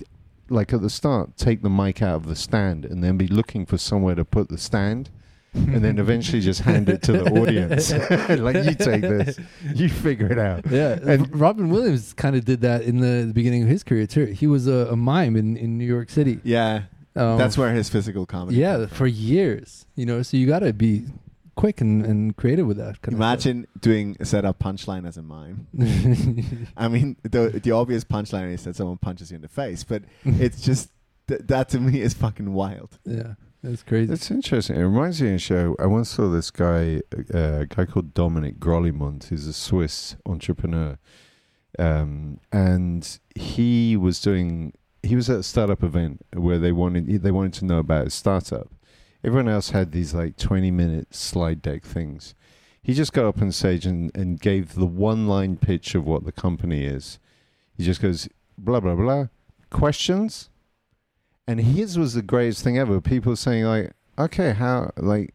like at the start, take the mic out of the stand, and then be looking for somewhere to put the stand, and then eventually just hand it to the audience. like you take this, you figure it out. Yeah, And- Robin Williams kind of did that in the, the beginning of his career too. He was a, a mime in, in New York City. Yeah, Um, that's where his physical comedy. yeah for years. You know, so you got to be quick and, and creative with that. Kind Imagine doing a set up punchline as a mime. I mean, the the obvious punchline is that someone punches you in the face, but it's just th- that to me is fucking wild. yeah, that's crazy. That's interesting. It reminds me of a show. I once saw this guy, uh, a guy called Dominic Grolimund, who's a Swiss entrepreneur, um, and he was doing. He was at a startup event where they wanted they wanted to know about his startup. Everyone else had these like twenty minute slide deck things. He just got up on stage and, and gave the one line pitch of what the company is. He just goes blah blah blah. Questions, and his was the greatest thing ever. People saying like, okay, how like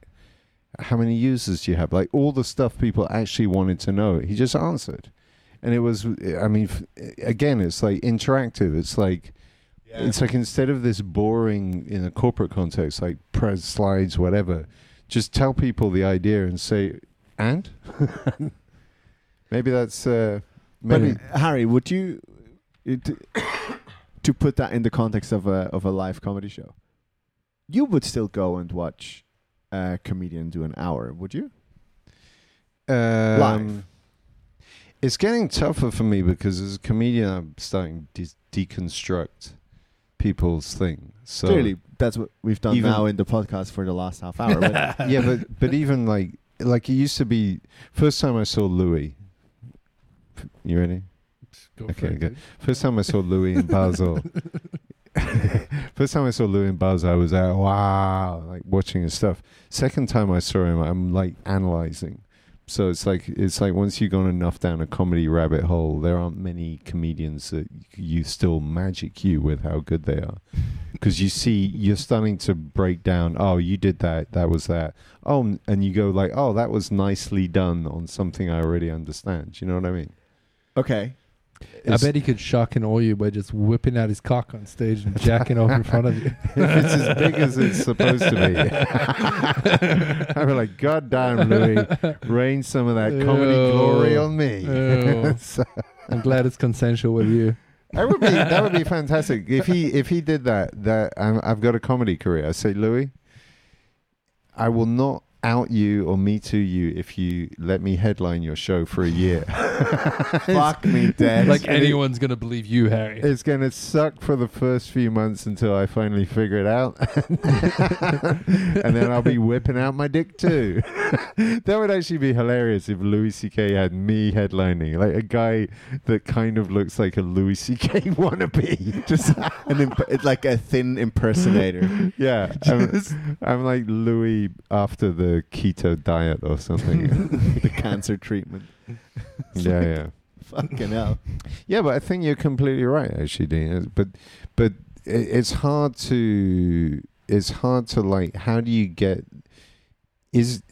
how many users do you have? Like all the stuff people actually wanted to know. He just answered, and it was. I mean, again, it's like interactive. It's like it's like instead of this boring in a corporate context, like press slides, whatever, just tell people the idea and say, and maybe that's uh, maybe. uh, Harry, would you uh, to, put that in the context of a of a live comedy show? You would still go and watch a comedian do an hour, would you? Um, Live. It's getting tougher for me because as a comedian, I'm starting to de- deconstruct people's thing. So Clearly, that's what we've done Even- now in the podcast for the last half hour. but yeah, but but even like like it used to be. First time I saw Louis. You ready? Go Okay, for it, good. dude. First time I saw Louis in Basel. First time I saw Louis in Basel, I was like, wow, like watching his stuff. Second time I saw him, I'm like analyzing. So it's like it's like once you've gone enough down a comedy rabbit hole, there aren't many comedians that you still magic you with how good they are, because you see you're starting to break down. Oh, you did that. That was that. Oh, and you go like, oh, that was nicely done on something I already understand. You know what I mean? okay, I bet he could shock and awe you by just whipping out his cock on stage and jacking off in front of you. if it's as big as it's supposed to be. I'd be like, God damn, Louis, rain some of that comedy Ew. glory on me. So, I'm glad it's consensual with you. that would be that would be fantastic if he if he did that. That I'm, I've got a comedy career. I say, Louis, I will not out you or me to you if you let me headline your show for a year. fuck me dead. Like anyone's gonna believe you, Harry. It's going to suck for the first few months until I finally figure it out. and then I'll be whipping out my dick too. that would actually be hilarious if Louis C.K. had me headlining, like a guy that kind of looks like a Louis C.K. wannabe. just an imp- like a thin impersonator. yeah. I'm, I'm like Louis after the keto diet or something. the cancer treatment. yeah, yeah. Fucking hell. Yeah, but I think you're completely right, actually, Dean. But but it's hard to it's hard to like. How do you get? Is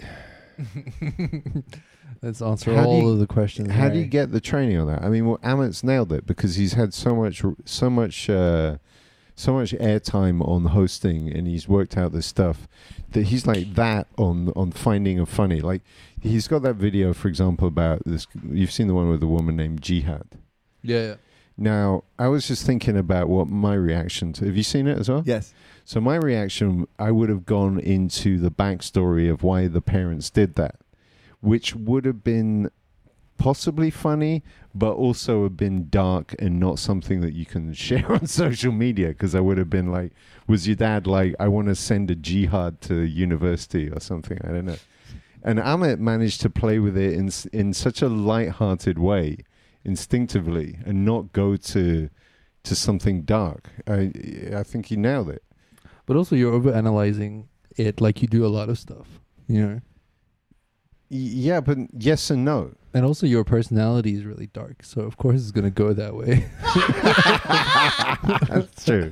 Let's answer How all you- of the questions. how do you get the training on that? I mean, well, Amit's nailed it because he's had so much so much uh, so much airtime on hosting, and he's worked out this stuff that he's like that on on finding a funny. Like he's got that video, for example, about this. You've seen the one with a woman named Jihad. Yeah, yeah. Now, I was just thinking about what my reaction to. Have you seen it as well? Yes. So my reaction, I would have gone into the backstory of why the parents did that, which would have been possibly funny, but also have been dark and not something that you can share on social media. Because I would have been like, "Was your dad like, I want to send a jihad to university or something?" I don't know. And Amit managed to play with it in in such a light-hearted way, instinctively, and not go to to something dark. I I think he nailed it. But also, you're overanalyzing it like you do a lot of stuff. You know, Yeah, but yes and no. and also your personality is really dark, so of course it's gonna go that way. That's true.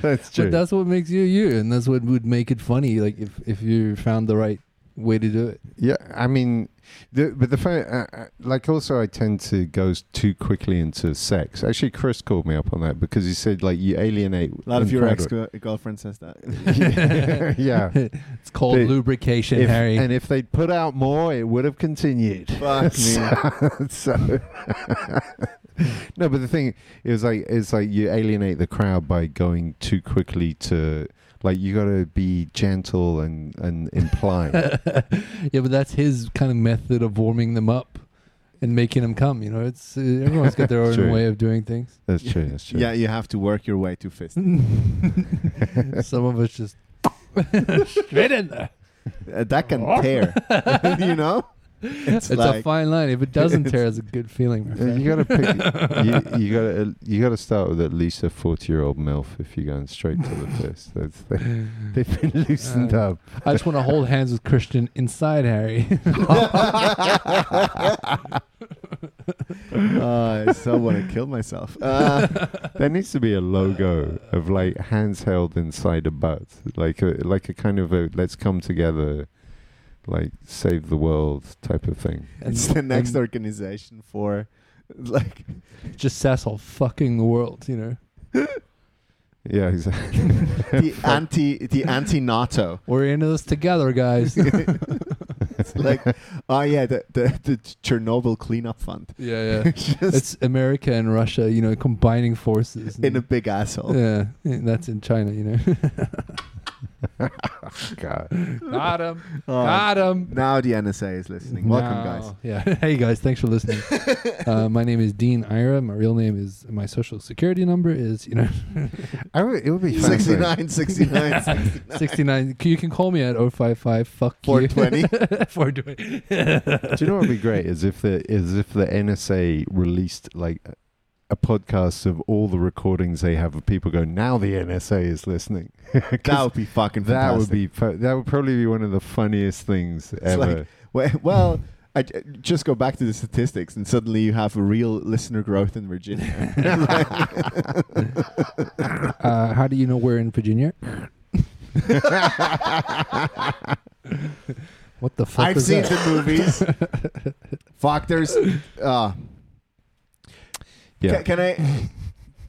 That's true. But that's what makes you you, and that's what would make it funny. Like if if you found the right way to do it. yeah, I mean, The, but the fact, uh, uh, like, also, I tend to go too quickly into sex. Actually, Chris called me up on that because he said, like, you alienate. A lot of your ex girlfriend says that. yeah. it's called They- lubrication, If- Harry. And if they'd put out more, it would have continued. Fuck me. so, so- no, but the thing is, like, it's like you alienate the crowd by going too quickly to, like, you got to be gentle and and imply. yeah, but that's his kind of method of warming them up and making them come. You know, it's uh, everyone's got their own True. way of doing things. That's true. That's true. Yeah, you have to work your way to fist. Some of us just straight in there. Uh, that can tear. you know? It's, It's like a fine line. If it doesn't tear, it's a good feeling. Uh. You gotta pick. you, you gotta. You gotta start with at least a forty-year-old milf if you're going straight to the fist. That's, they, they've been loosened Uh, up. I just want to hold hands with Christian inside Harry. oh, I so want to kill myself. Uh, There needs to be a logo of like hands held inside a butt, like a like a kind of a let's come together, like save the world type of thing. it's the next and organization for like just Cecil fucking the world. You know, Yeah, exactly. the anti the anti NATO. we're into this together, guys. It's like oh yeah, the the, the Chernobyl cleanup fund. yeah, yeah. It's America and Russia, you know, combining forces. in a big asshole. yeah, yeah, that's in China, you know. God. Got him. Oh, Got him. now the NSA is listening. Welcome, guys. Yeah. hey guys, thanks for listening. uh, my name is Dean Ira. My real name is my social security number is you know I would, it would be fascinating. 69, 69, 69. sixty nine. You can call me at 055 Fuck you. 420. 420. Do you know what would be great? Is if the is if the NSA released like a- a podcast of all the recordings they have of people going. Now the NSA is listening. That would be fucking that would be that would probably be one of the funniest things ever. like- Well, I just go back to the statistics, and suddenly you have a real listener growth in Virginia. Uh, how do you know we're in Virginia? what the fuck I've was seen that? the movies. Fuck, there's. Uh, yeah, ca- can I?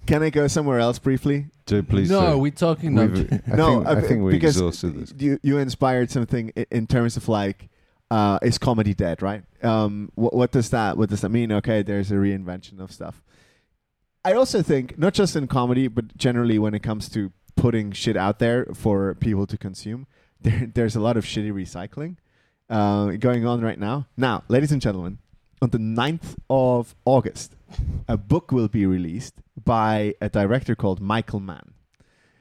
Can I go somewhere else briefly? do please. no, do. we talking no, We've- I no, think, I uh, think we because exhausted this. you you inspired something i- in terms of like, uh, is comedy dead? Right? Um, what what does that what does that mean? Okay, there's a reinvention of stuff. I also think not just in comedy, but generally when it comes to putting shit out there for people to consume, there there's a lot of shitty recycling uh, going on right now. Now, ladies and gentlemen, on the 9th of August, a book will be released by a director called Michael Mann.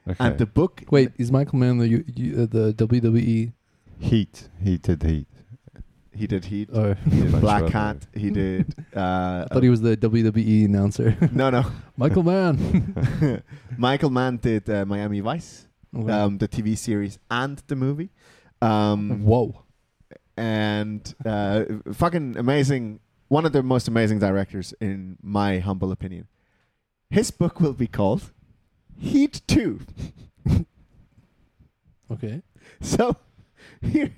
Okay. And the book Wait, is Michael Mann the U, U, uh, the WWE? Heat. He did Heat. he did Heat, Oh, he did Blackhat. Cat, he did uh, I thought he was the WWE announcer. No, no. Michael Mann. Michael Mann did uh, Miami Vice, um, the TV series and the movie. Um, Whoa. and uh, fucking amazing. One of the most amazing directors, in my humble opinion. His book will be called Heat 2. Okay. So, here,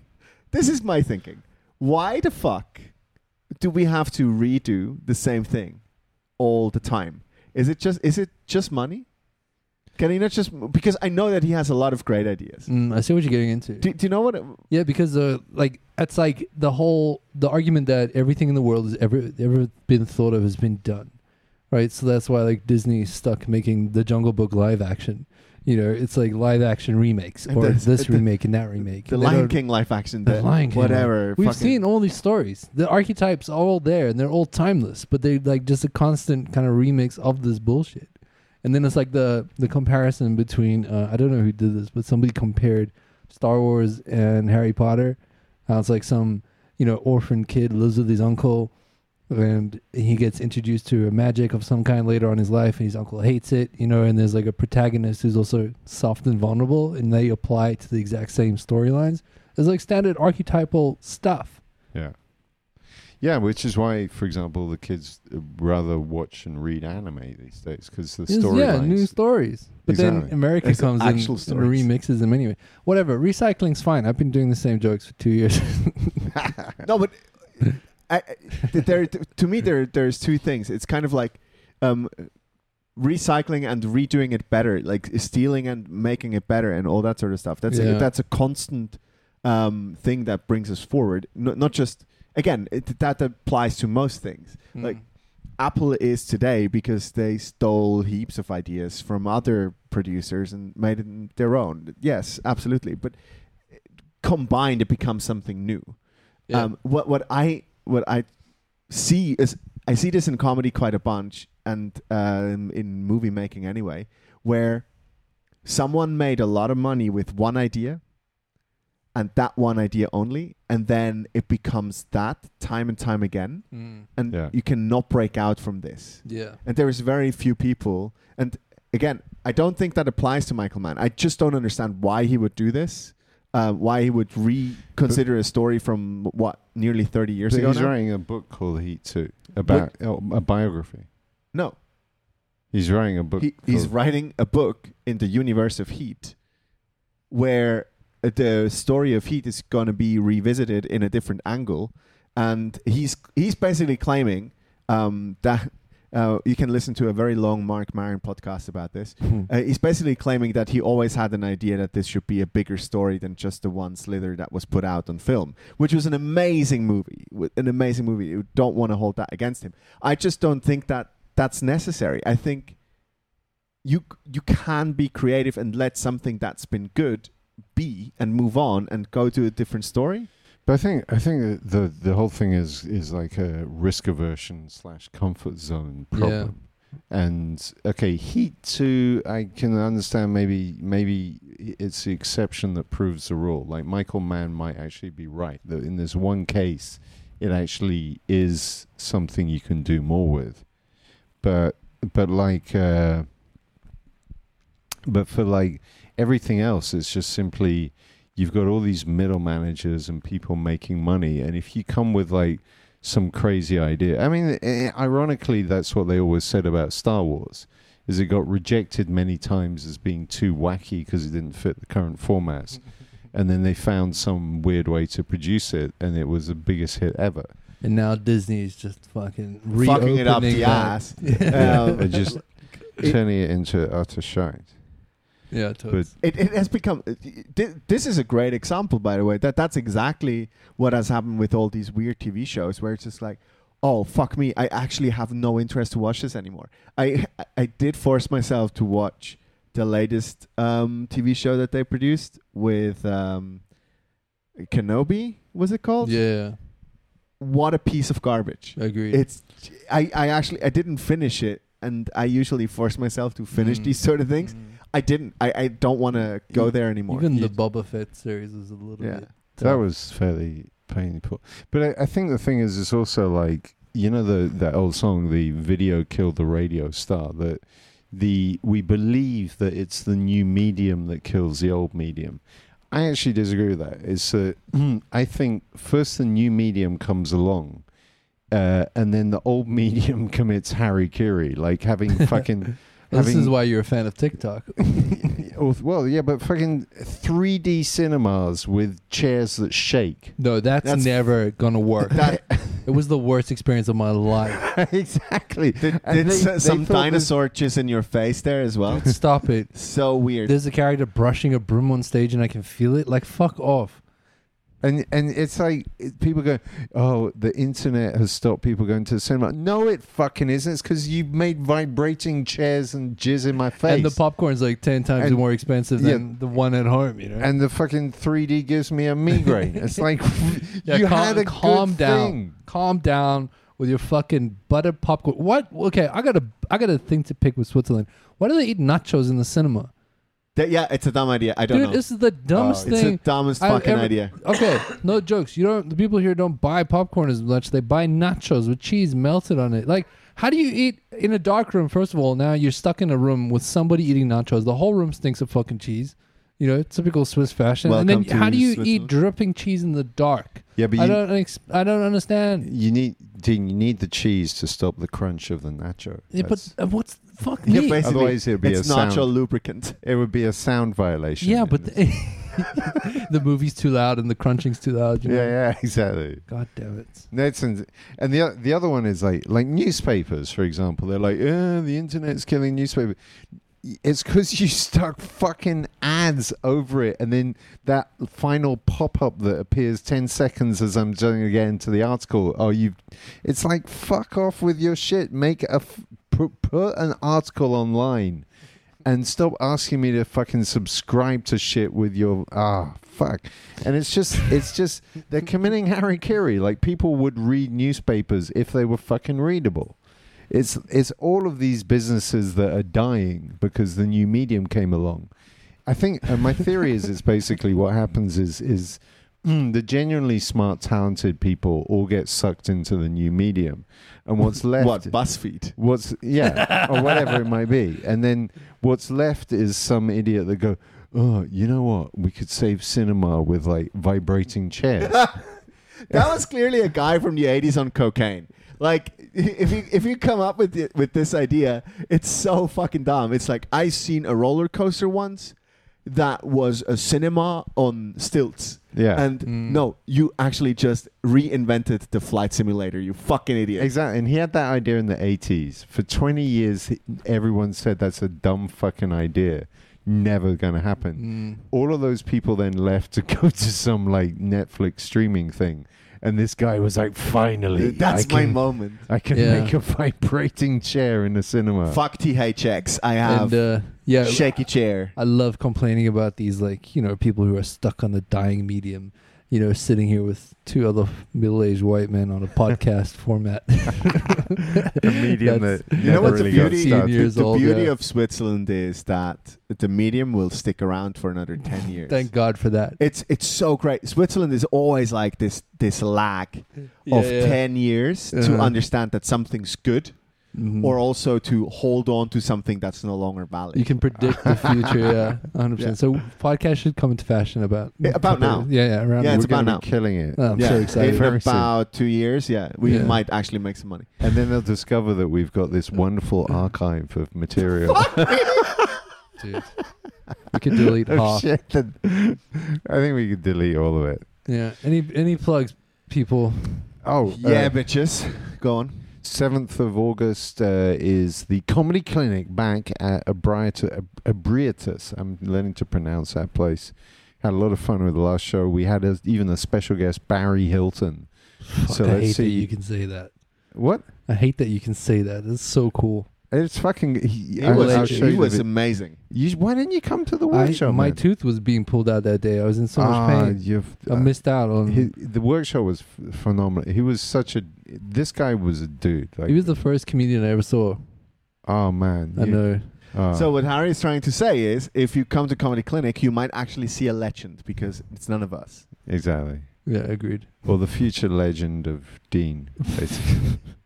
this is my thinking. Why the fuck do we have to redo the same thing all the time? Is it just is it just money? Can he not just because I know that he has a lot of great ideas. Mm, I see what you're getting into. Do, do you know what? it- Yeah, because uh, like it's like the whole the argument that everything in the world has ever ever been thought of has been done, right? So that's why like Disney's stuck making the Jungle Book live action. You know, it's like live action remakes or the- this the- remake and that remake. The And Lion King live action, The the, Lion King, whatever. We've seen all these stories. The archetypes are all there and they're all timeless, but they like just a constant kind of remix of this bullshit. And then it's like the the comparison between uh, I don't know who did this, but somebody compared Star Wars and Harry Potter. How it's like some you know orphan kid lives with his uncle, and he gets introduced to a magic of some kind later on in his life, and his uncle hates it. You know, and there's like a protagonist who's also soft and vulnerable, and they apply it to the exact same storylines. It's like standard archetypal stuff. Yeah. Yeah, which is why, for example, the kids rather watch and read anime these days because the story. yeah, new stories. But then America It's comes in actual and stories. remixes them anyway. Whatever. Recycling's fine. I've been doing the same jokes for two years. no, but I, there to me there there's two things. It's kind of like um, recycling and redoing it better, like stealing and making it better, and all that sort of stuff. That's a, that's a constant um, thing that brings us forward. No, not just again it, that applies to most things. Like Mm. Apple is today because they stole heaps of ideas from other producers and made it their own. Yes, absolutely. But combined, it becomes something new. Yeah. Um, what what I what I see is I see this in comedy quite a bunch, and um, in movie making anyway, where someone made a lot of money with one idea, and that one idea only, and then it becomes that time and time again, Mm. and Yeah. you cannot break out from this. Yeah. And there is very few people, and again, I don't think that applies to Michael Mann. I just don't understand why he would do this. Uh, why he would reconsider a story from what nearly thirty years But ago he's now? writing a book called Heat Two about oh, a biography. No, He's writing a book. he, he's writing a book in the universe of Heat, where the story of Heat is going to be revisited in a different angle, and he's he's basically claiming um, that uh, you can listen to a very long Marc Maron podcast about this. Uh, he's basically claiming that he always had an idea that this should be a bigger story than just the one Slither that was put out on film, which was an amazing movie. An amazing movie. You don't want to hold that against him. I just don't think that that's necessary. I think you you can be creative and let something that's been good be and move on and go to a different story. But I think I think the the whole thing is is like a risk aversion slash comfort zone problem. And okay, Heat Two, I can understand. Maybe maybe it's the exception that proves the rule. Like Michael Mann might actually be right that in this one case, it actually is something you can do more with. But but like uh, but for like everything else, is just simply you've got all these middle managers and people making money, and if you come with like some crazy idea, I mean, eh, ironically, that's what they always said about Star Wars. Is it got rejected many times as being too wacky because it didn't fit the current formats, and then they found some weird way to produce it, and it was the biggest hit ever. And now Disney's just fucking Fucking it up the reopening that. ass. Yeah, They're just It- turning it into utter shite. Yeah totally. It, it has become. This is a great example, by the way. That that's exactly what has happened with all these weird TV shows, where it's just like, oh fuck me, I actually have no interest to watch this anymore. I I did force myself to watch the latest um, TV show that they produced with um, Kenobi. Was it called? yeah, What a piece of garbage. agreed. It's I I actually I didn't finish it, and I usually force myself to finish Mm. these sort of things. Mm. I didn't. I, I don't want to go there anymore. Even You- the Boba Fett series was a little Yeah. bit. That tough. was fairly painful. But I, I think the thing is, it's also like you know the that old song, "The video killed the radio star." That the we believe that it's the new medium that kills the old medium. I actually disagree with that. It's uh, I think first the new medium comes along, uh, and then the old medium commits Harry harikiri, like having fucking. This is why you're a fan of TikTok. Well, yeah, but fucking 3D cinemas with chairs that shake. No, that's, That's- never gonna work. that it was the worst experience of my life. exactly. did, And did they- s- they some thought this- dinosaur just in your face there as well. Stop it. so weird. There's a character brushing a broom on stage and I can feel it. Like fuck off. And and it's like people go, oh, the internet has stopped people going to the cinema. No, it fucking isn't. It's because you've made vibrating chairs and jizz in my face. And the popcorn's like ten times And- more expensive yeah. than the one at home. You know. and the fucking 3D gives me a migraine. it's like Yeah, you calm- had a calm good down. thing. Calm down with your fucking buttered popcorn. What? Okay, I got a I got a thing to pick with Switzerland. Why do they eat nachos in the cinema? That- yeah, it's a dumb idea. I don't Dude, know. this is the dumbest Oh, it's thing. the dumbest I've fucking ever- idea. okay, no jokes. You don't. The people here don't buy popcorn as much. They buy nachos with cheese melted on it. Like, how do you eat in a dark room? First of all, now you're stuck in a room with somebody eating nachos. The whole room stinks of fucking cheese. You know, typical Swiss fashion. and then to how do you eat Switzerland. dripping cheese in the dark? Yeah, but I you, don't. Ex- I don't understand. you need Dean, you need the cheese to stop the crunch of the nacho. Yeah, but That's- uh, what's fuck Yeah, me? basically, Otherwise, it'd be it's a nacho sound. lubricant. it would be a sound violation. Yeah, but And the movie's too loud and the crunching's too loud. You know? Yeah, yeah, exactly. God damn it. No, it's and the o- the other one is like like newspapers, for example. They're like, "Uh, the internet's killing newspaper." It's because you stuck fucking ads over it, and then that final pop up that appears ten seconds as I'm going again to the article. Oh, you! It's like fuck off with your shit. Make a f- put, put an article online, and stop asking me to fucking subscribe to shit with your ah fuck. And it's just it's just they're committing harikiri. Like people would read newspapers if they were fucking readable. It's it's all of these businesses that are dying because the new medium came along. I think uh, my theory is it's basically what happens is is mm, the genuinely smart, talented people all get sucked into the new medium, and what's left What BuzzFeed? what's yeah or whatever it might be and then what's left is some idiot that go oh you know what we could save cinema with like vibrating chairs That was clearly a guy from the '80s on cocaine. Like, if you if you come up with it, with this idea, it's so fucking dumb. It's like I seen a roller coaster once that was a cinema on stilts. Yeah And Mm. no, you actually just reinvented the flight simulator. You fucking idiot. exactly and he had that idea in the 80s for 20 years everyone said that's a dumb fucking idea never gonna happen Mm. all of those people then left to go to some like netflix streaming thing and this guy was like finally That's I my can, moment. I can Yeah. make a vibrating chair in the cinema Fuck THX. I have And uh, yeah, shaky chair. I love complaining about these like you know people who are stuck on the dying medium. You know, sitting here with two other middle-aged white men on a podcast format. a medium that You know never what the really got beauty, the, years the old, beauty yeah. of Switzerland is that the medium will stick around for another ten years. Thank God for that. It's it's so great. Switzerland is always like this this lag Yeah, of yeah. ten years to Uh-huh. understand that something's good, Mhm. or also to hold on to something that's no longer valid. you can predict the future. Yeah, hundred Yeah. percent. So podcast should come into fashion about Yeah, about now. Yeah, yeah, around. Yeah, it's We're gonna about be now. killing it. Oh, I'm yeah, so excited. in about two years, yeah, we Yeah. might actually make some money. And then they'll discover that we've got this wonderful archive of material. Dude. We could delete of half. shit I think we could delete all of it. Yeah. Any any plugs, people? Oh, Yeah, bitches, go on. Seventh of August uh, is the comedy clinic back at Abriatus. Abriatus. I'm learning to pronounce that place. Had a lot of fun with the last show. We had a, even a special guest, Barry Hilton. Fuck, So I let's hate that see. you can say that. What? I hate that you can say that. It's so cool. It's fucking. He, He I- was, I'll show he you the was vid- amazing. You, why didn't you come to the I, workshop? my man? tooth was being pulled out that day. I was in so much Ah, pain. You've, I missed out on. He, the workshop was f- phenomenal. He was such a. This guy was a dude. Like, he was the first comedian I ever saw. Oh man. I you- know. uh, So what Harry is trying to say is, if you come to comedy clinic, you might actually see a legend because it's none of us. exactly. Yeah, agreed. Or the future legend of Dean, basically,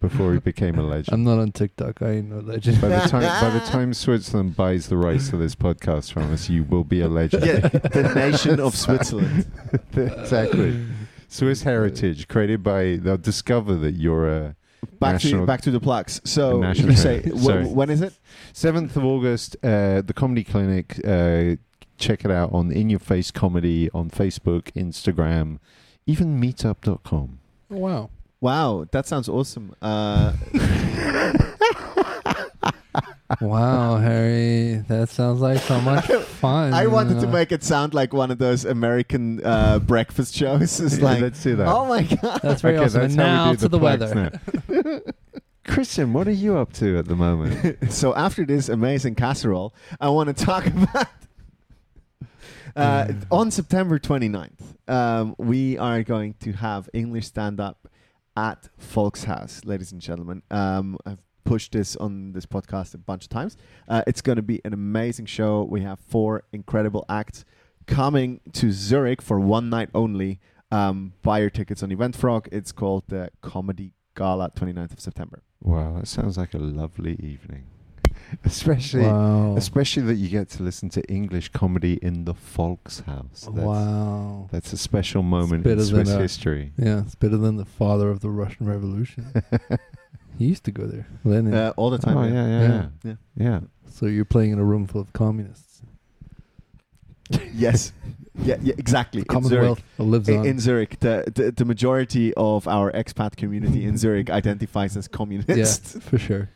before he became a legend. I'm not on TikTok. I ain't no legend. by the time by the time Switzerland buys the rights to this podcast from us, you will be a legend. Yeah, the nation of Switzerland. exactly. Swiss heritage created by. They'll discover that you're a Back to National- back to the plugs. So you say Heritage. wh- when is it? seventh of August. Uh, the Comedy Clinic. Uh, check it out on In Your Face Comedy on Facebook, Instagram, even Meetup.com. Oh, wow. Wow, that sounds awesome. Uh, Wow, Harry. That sounds like so much fun. I wanted to Uh, make it sound like one of those American uh, breakfast shows. It's Yeah, like, let's do that. oh my god. That's very Okay, awesome. that's And now to the, plugs weather. Christian, what are you up to at the moment? so after this amazing casserole, I want to talk about. Uh, on September 29th, um, we are going to have English stand up at Volkshaus, ladies and gentlemen. Um, I've pushed this on this podcast a bunch of times. Uh, it's going to be an amazing show. We have four incredible acts coming to Zurich for one night only. Um, buy your tickets on Eventfrog. It's called the Comedy Gala, 29th of September. Wow, that sounds like a lovely evening. Especially Wow. especially that you get to listen to English comedy in the Volkshaus. That's, Wow. That's a special moment better in Swiss a- history. Yeah, it's better than the father of the Russian Revolution. he used to go there. Lenin. Uh, all the time. oh, yeah, yeah, yeah. Yeah. yeah. Yeah. So you're playing in a room full of communists. yes. Yeah, yeah, exactly. In Zurich. Lives on. in Zurich, the, the the majority of our expat community in Zurich identifies as communist. yeah, communist. for sure.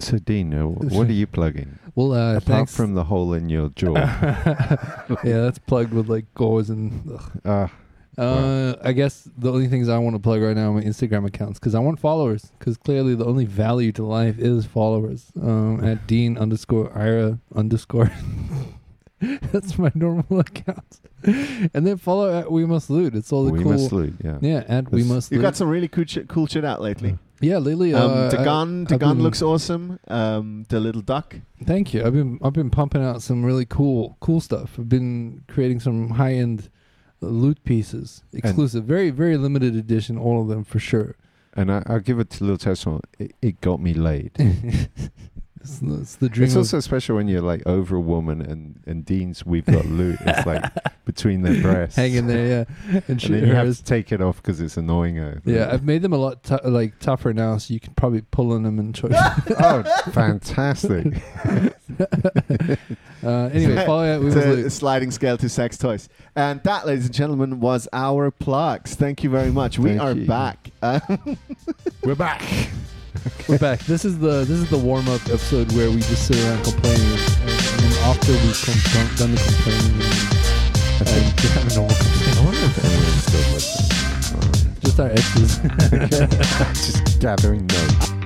So, Dean, uh, what are you plugging? Well, uh, Apart thanks. from the hole in your jaw. yeah, that's plugged with like gauze and. Ugh. Ah, Uh, I guess the only things I want to plug right now are my Instagram accounts because I want followers. Because clearly the only value to life is followers. Um, at Dean underscore Ira underscore. That's my normal account. and then follow at We Must Loot. It's all the we cool. must loot, yeah. Yeah, at We This- Must You Loot. got some really cool shit, cool shit out lately. Yeah, lately. Um, uh, the I- gun, the gun been- looks awesome. Um, the little duck. Thank you. I've been I've been pumping out some really cool cool stuff. I've been creating some high end loot pieces, exclusive, very very limited edition. All of them for sure. And I, I'll give it a little testimony. It, it got me laid. it's, it's the dream. It's of- also special when you're like over a woman and, and Dean's we've got loot. It's like between their breasts. hanging there, yeah, and, And she, then you have to take it off because it's annoying her. Yeah, I've made them a lot tou- like tougher now, so you can probably pull on them and choice. oh, fantastic. uh, anyway, follow it. We It's a sliding scale to sex toys. And that, ladies and gentlemen, was our plugs. Thank you very much. We Thank are you. back. Uh, We're back. We're back. This is the this is the warm up episode where we just sit around complaining, and, and then after we've com- done the complaining and, and we have a normal I wonder if anyone's still listening. just our exes. Just gathering notes.